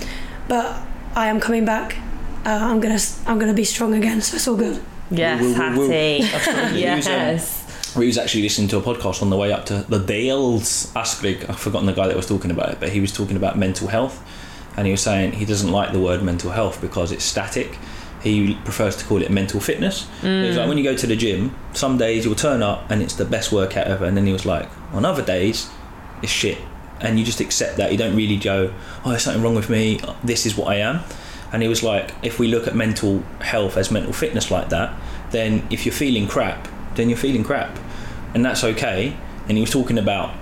but I am coming back. Uh, I'm gonna s- I'm gonna be strong again, so it's all good. Yes, Woo, woo, woo, woo. Hatti. Absolutely. It was, um, yes. We was actually listening to a podcast on the way up to the Dales Askrigg. I've forgotten the guy that was talking about it, but he was talking about mental health, and he was saying he doesn't like the word mental health because it's static. He prefers to call it mental fitness. He was like, mm. when you go to the gym, some days you'll turn up and it's the best workout ever, and then he was like, on other days, it's shit, and you just accept that. You don't really go, oh, there's something wrong with me. This is what I am. And he was like, if we look at mental health as mental fitness like that, then if you're feeling crap, then you're feeling crap. And that's okay. And he was talking about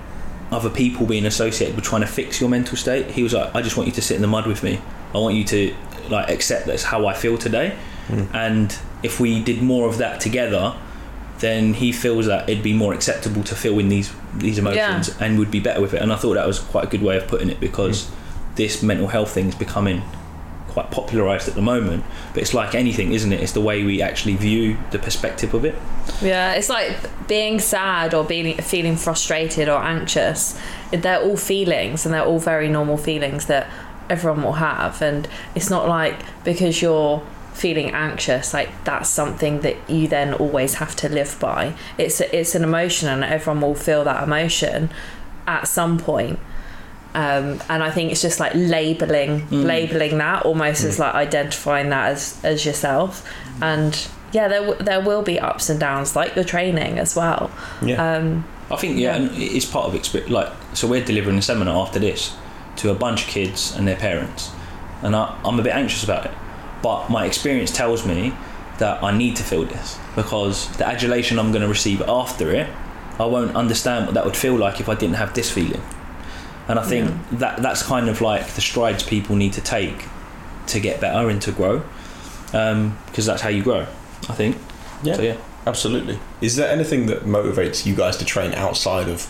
other people being associated with trying to fix your mental state. He was like, I just want you to sit in the mud with me. I want you to like accept that's how I feel today. Hmm. And if we did more of that together, then he feels that it'd be more acceptable to feel in these these emotions and would be better with it. And I thought that was quite a good way of putting it because hmm. this mental health thing is becoming quite popularized at the moment. But it's like anything, isn't it? It's the way we actually view the perspective of it. Yeah, it's like being sad or being feeling frustrated or anxious. They're all feelings, and they're all very normal feelings that everyone will have. And it's not like because you're feeling anxious, like that's something that you then always have to live by. It's a, it's an emotion, and everyone will feel that emotion at some point. Um, and I think it's just like labeling, labeling that almost as like identifying that as as yourself, and yeah, there w- there will be ups and downs like your training as well. Yeah. Um, I think yeah, and it's part of experience. Like, so we're delivering a seminar after this to a bunch of kids and their parents, and I, I'm a bit anxious about it. But my experience tells me that I need to feel this because the adulation I'm going to receive after it, I won't understand what that would feel like if I didn't have this feeling. And I think that that's kind of like the strides people need to take to get better and to grow, um, because that's how you grow. I think. Yeah. So yeah. Absolutely. Is there anything that motivates you guys to train outside of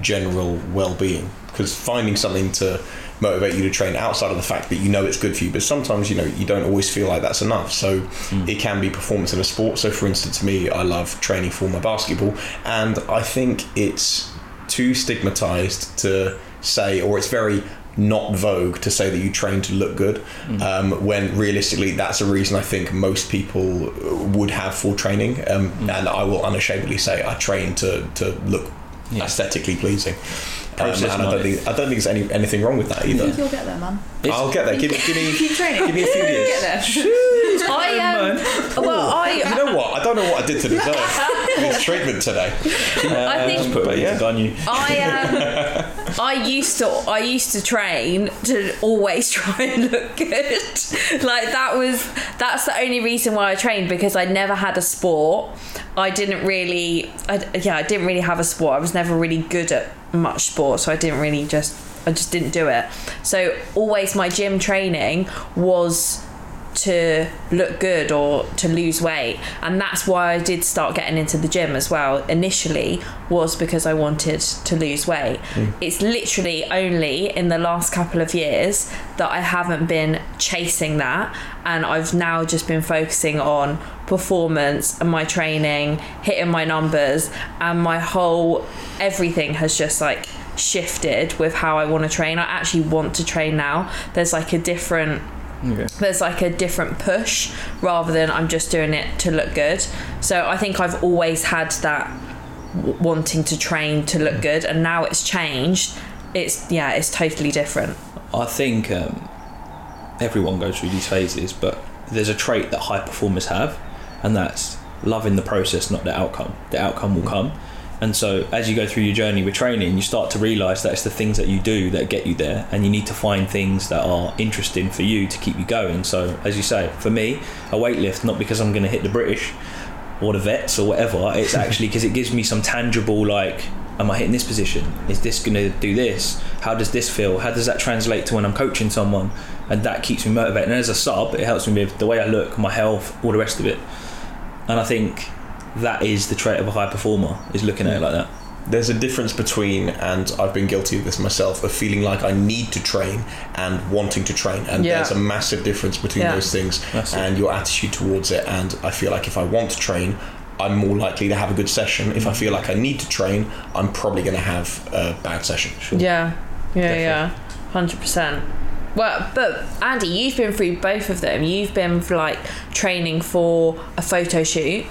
general well-being? Because finding something to motivate you to train outside of the fact that you know it's good for you, but sometimes you know you don't always feel like that's enough. So it can be performance in a sport. So for instance, me, I love training for my basketball, and I think it's too stigmatized to say, or it's very not vogue to say that you train to look good um, when realistically that's a reason I think most people would have for training um, and I will unashamedly say I train to, to look Yeah. aesthetically pleasing um, and I don't think I don't think there's any, anything wrong with that I think either you'll get there, man. I'll get there give, me- give me Keep training. give me a few Get years there. I um, well, I you know what I don't know what I did to deserve this treatment today I think Put But it yeah. on you. I um, I used to I used to train to always try and look good. Like that was that's the only reason why I trained because I never had a sport. I didn't really I, yeah, I didn't really have a sport. I was never really good at much sport, so I didn't really just I just didn't do it. So always my gym training was to look good or to lose weight. And that's why I did start getting into the gym as well initially was because I wanted to lose weight. Hmm. It's literally only in the last couple of years that I haven't been chasing that. And I've now just been focusing on performance and my training hitting my numbers and my whole everything has just like shifted with how I want to train. I actually want to train now. There's like a different Okay. there's like a different push rather than I'm just doing it to look good. So I think I've always had that w- wanting to train to look good, and now it's changed. It's yeah, it's totally different. I think um, everyone goes through these phases, but there's a trait that high performers have, and that's loving the process, not the outcome. The outcome will come. And so, as you go through your journey with training, you start to realize that it's the things that you do that get you there, and you need to find things that are interesting for you to keep you going. So, as you say, for me, a weightlift, not because I'm going to hit the British or the vets or whatever, it's actually because it gives me some tangible, like, am I hitting this position? Is this going to do this? How does this feel? How does that translate to when I'm coaching someone? And that keeps me motivated. And as a sub, it helps me with the way I look, my health, all the rest of it. And I think that is the trait of a high performer, is looking at it like that. there's a difference between and I've been guilty of this myself of feeling like I need to train and wanting to train and Yeah. there's a massive difference between Yeah. those things That's it. and your attitude towards it and I feel like if I want to train I'm more likely to have a good session if I feel like I need to train I'm probably going to have a bad session Yeah, yeah, Definitely. yeah, hundred percent. Well, but Andy, you've been through both of them. You've been like training for a photo shoot,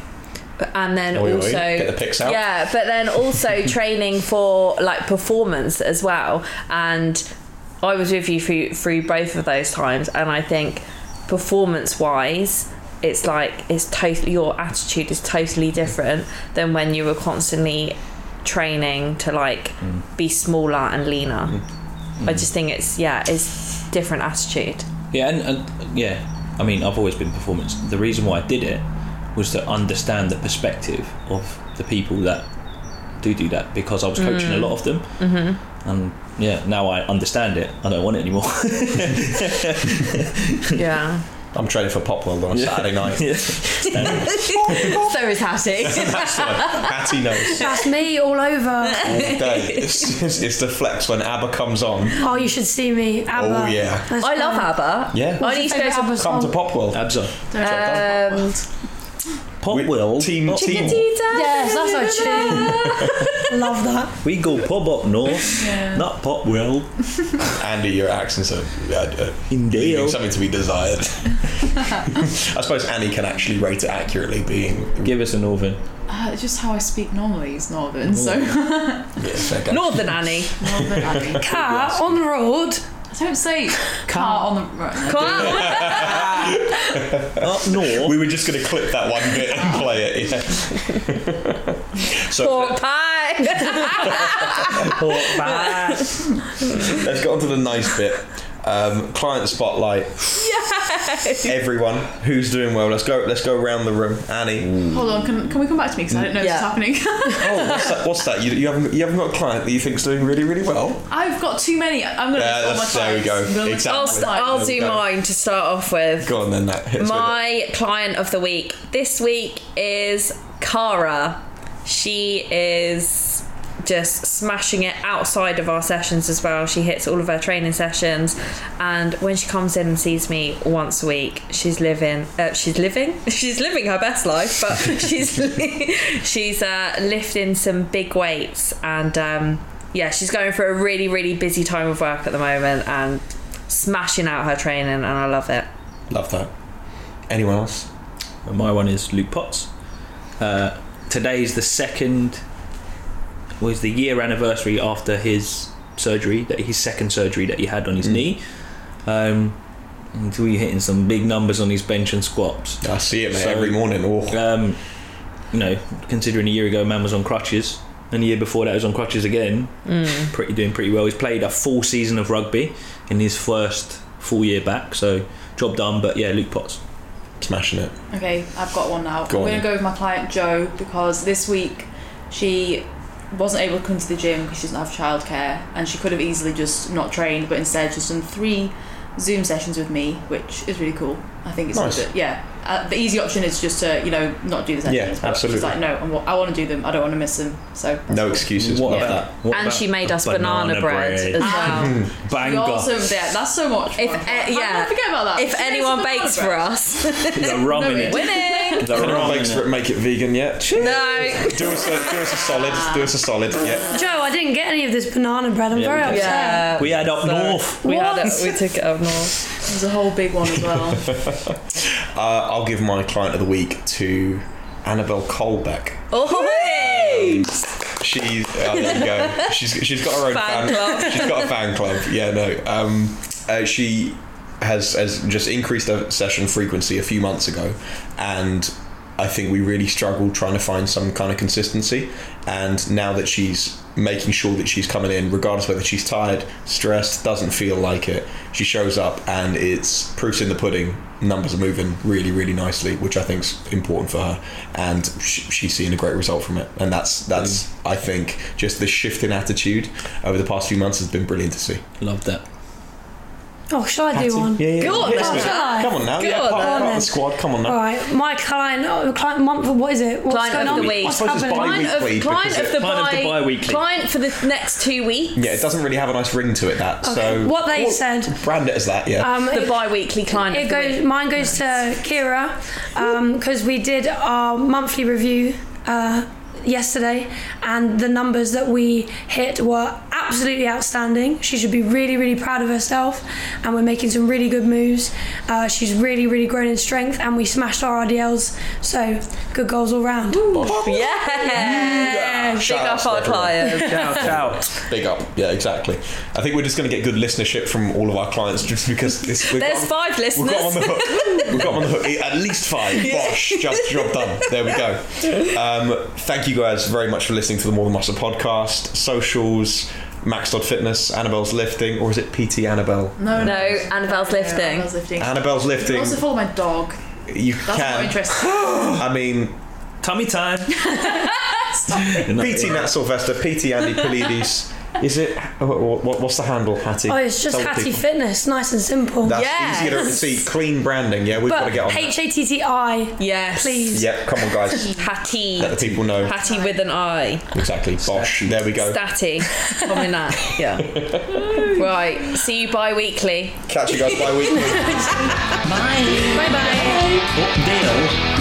and then Oi, oi, also get the pics out. yeah, but then also training for like performance as well. And I was with you through through both of those times, and I think performance wise. It's like it's totally your attitude is totally different than when you were constantly training to like mm. be smaller and leaner. Mm. I mm. just think it's yeah, it's different attitude. Yeah, and, and yeah, I mean, I've always been performance. The reason why I did it was to understand the perspective of the people that do do that because I was coaching a lot of them. Mm-hmm. And yeah, now I understand it. I don't want it anymore. Yeah. I'm training for Pop World on a Saturday night. Yeah. so is Hatti. That's right. Hatti knows. That's me all over. All day. It's, it's, it's the flex when ABBA comes on. Oh, you should see me. ABBA. Oh, yeah. Let's I go. love ABBA. Yeah. I need to go to ABBA Come to? Pop World. Absa. um, Pop With World. Team Pop- Team. Yes, that's our tune. love that. We go pub up north, not Pop World. Andy, your accents are uh, uh, leaving something to be desired. I suppose Annie can actually rate it accurately, being Give us a northern. Uh, just how I speak normally is Northern, so yeah. Northern Annie. Northern Annie. Cat on the road. I don't say car on the road. Come on. Up north. We were just going to clip that one bit and oh. play it. Yeah. so uh, Pork pie. let's get on to the nice bit. Um, client spotlight. Yes. Everyone who's doing well. Let's go. Let's go around the room. Annie. Hold on, can, can we come back to me because I don't know Yeah. what's happening. Oh, what's that? What's that? You, you haven't you haven't got a client that you think's doing really really well. I've got too many. I'm gonna. Yeah, list all my that's- there we go. I'm gonna list Exactly. all I'll, my I'll clients. There we do go. mine to start off with. Go on then. That hits. My client of the week this week is Cara. She is just smashing it outside of our sessions as well. She hits all of her training sessions, and when she comes in and sees me once a week, she's living. Uh, she's living. She's living her best life, but she's li- she's uh, lifting some big weights, and um, yeah, she's going through a really really busy time of work at the moment, and smashing out her training, and I love it. Love that. Anyone else? My one is Luke Potts. Uh, today is the second, was the year anniversary after his surgery, that his second surgery that he had on his Mm. knee. Um, and we hitting some big numbers on his bench and squats. I see it, mate, So- every morning. Oh, Um, you know, considering a year ago man was on crutches, and the year before that was on crutches again, pretty doing pretty well. He's played a full season of rugby in his first full year back, so job done. But yeah, Luke Potts. smashing it. Okay, I've got one now. Go I'm on. going to go with my client Joe because this week she wasn't able to come to the gym because she doesn't have childcare and she could have easily just not trained but instead she's done three Zoom sessions with me, which is really cool. I think it's Nice. a bit, yeah. Uh, the easy option is just to you know not do the sessions. Yeah, but absolutely. She's like, no, I'm, I want to do them. I don't want to miss them. So No cool. excuses. What Love about that. what and about she made us banana, bread, as well. Banger. You're also there. That's so much. If uh, How I yeah, forget about that. if She anyone banana bakes bread. for us, the rum in it. winning. The anyone rum makes for it, it. make it vegan yet? No. Do us a do us a solid. Do us a solid. Yeah. Joe, I didn't get any of this banana bread. I'm Yeah, very upset. Yeah. We had up north. We had We took it up north. There's a whole big one as well. Uh, I'll give my client of the week to Annabelle Colbeck. Oh, She's oh, there you go. She's she's got her own Fan fan, club. She's got a fan club. Yeah, no. Um, uh, she has has just increased her session frequency a few months ago, and I think we really struggled trying to find some kind of consistency. And now that she's making sure that she's coming in, regardless whether she's tired, stressed, doesn't feel like it, she shows up, and it's proofs in the pudding. Numbers are moving really, really nicely, which I think is important for her, and sh- she's seeing a great result from it. And that's that's mm. I think just the shift in attitude over the past few months has been brilliant to see. Love that. Oh, shall I do one? Yeah, yeah. Go on Hit then. Shall I? Come on now, Go yeah, on part, then. part the squad. Come on now. All right, my client, oh, client month. What is it? What's Client going of on? the week. What's I suppose it's happening? bi- client of, Bi-weekly client of the, it- Client of the bi- bi-weekly. client for the next two weeks. Yeah, it doesn't really have a nice ring to it. That Okay, so what they Well, said. brand it as that. Yeah. Um, The it- bi-weekly client. It of the goes. week. Mine goes to Kira because we did our monthly review uh, yesterday, and the numbers that we hit were absolutely outstanding. She should be really, really proud of herself, and we're making some really good moves. Uh, she's really, really grown in strength, and we smashed our RDLs. So good goals all round. Yeah. Big Shout out up to our everyone. clients. Ciao, ciao. Big up. Yeah, exactly. I think we're just going to get good listenership from all of our clients just because this, we've There's got, five We've got 'em on the hook. We've got 'em on the hook. At least five. Bosh. Job, job done. There we go. Um, thank you guys very much for listening to the More Than Muscle podcast. Socials, Max Dodd Fitness, Annabelle's Lifting, or is it PT Annabelle? No, No, Annabelle's Yeah, lifting. Annabelle's lifting. Annabelle's Lifting. also follow my dog. You That's not can. interesting. I mean, Tummy time. PT Nat Sylvester, PT Andy Polides, Is it? Oh, what, what- what's the handle, Hatti? Oh, it's just Tell Hatti people. Fitness, nice and simple. That's Yes. easy to see. Clean branding. Yeah, we've got to get on that. H A T T I, Yes. please. Yeah, come on, guys. Hatti. Let the people know. Hatti with an I. Exactly. Bosh. There we go. Statty. Comment that. Yeah. Right. See you bi weekly. Catch you guys bi-weekly. Bye. Bye bye.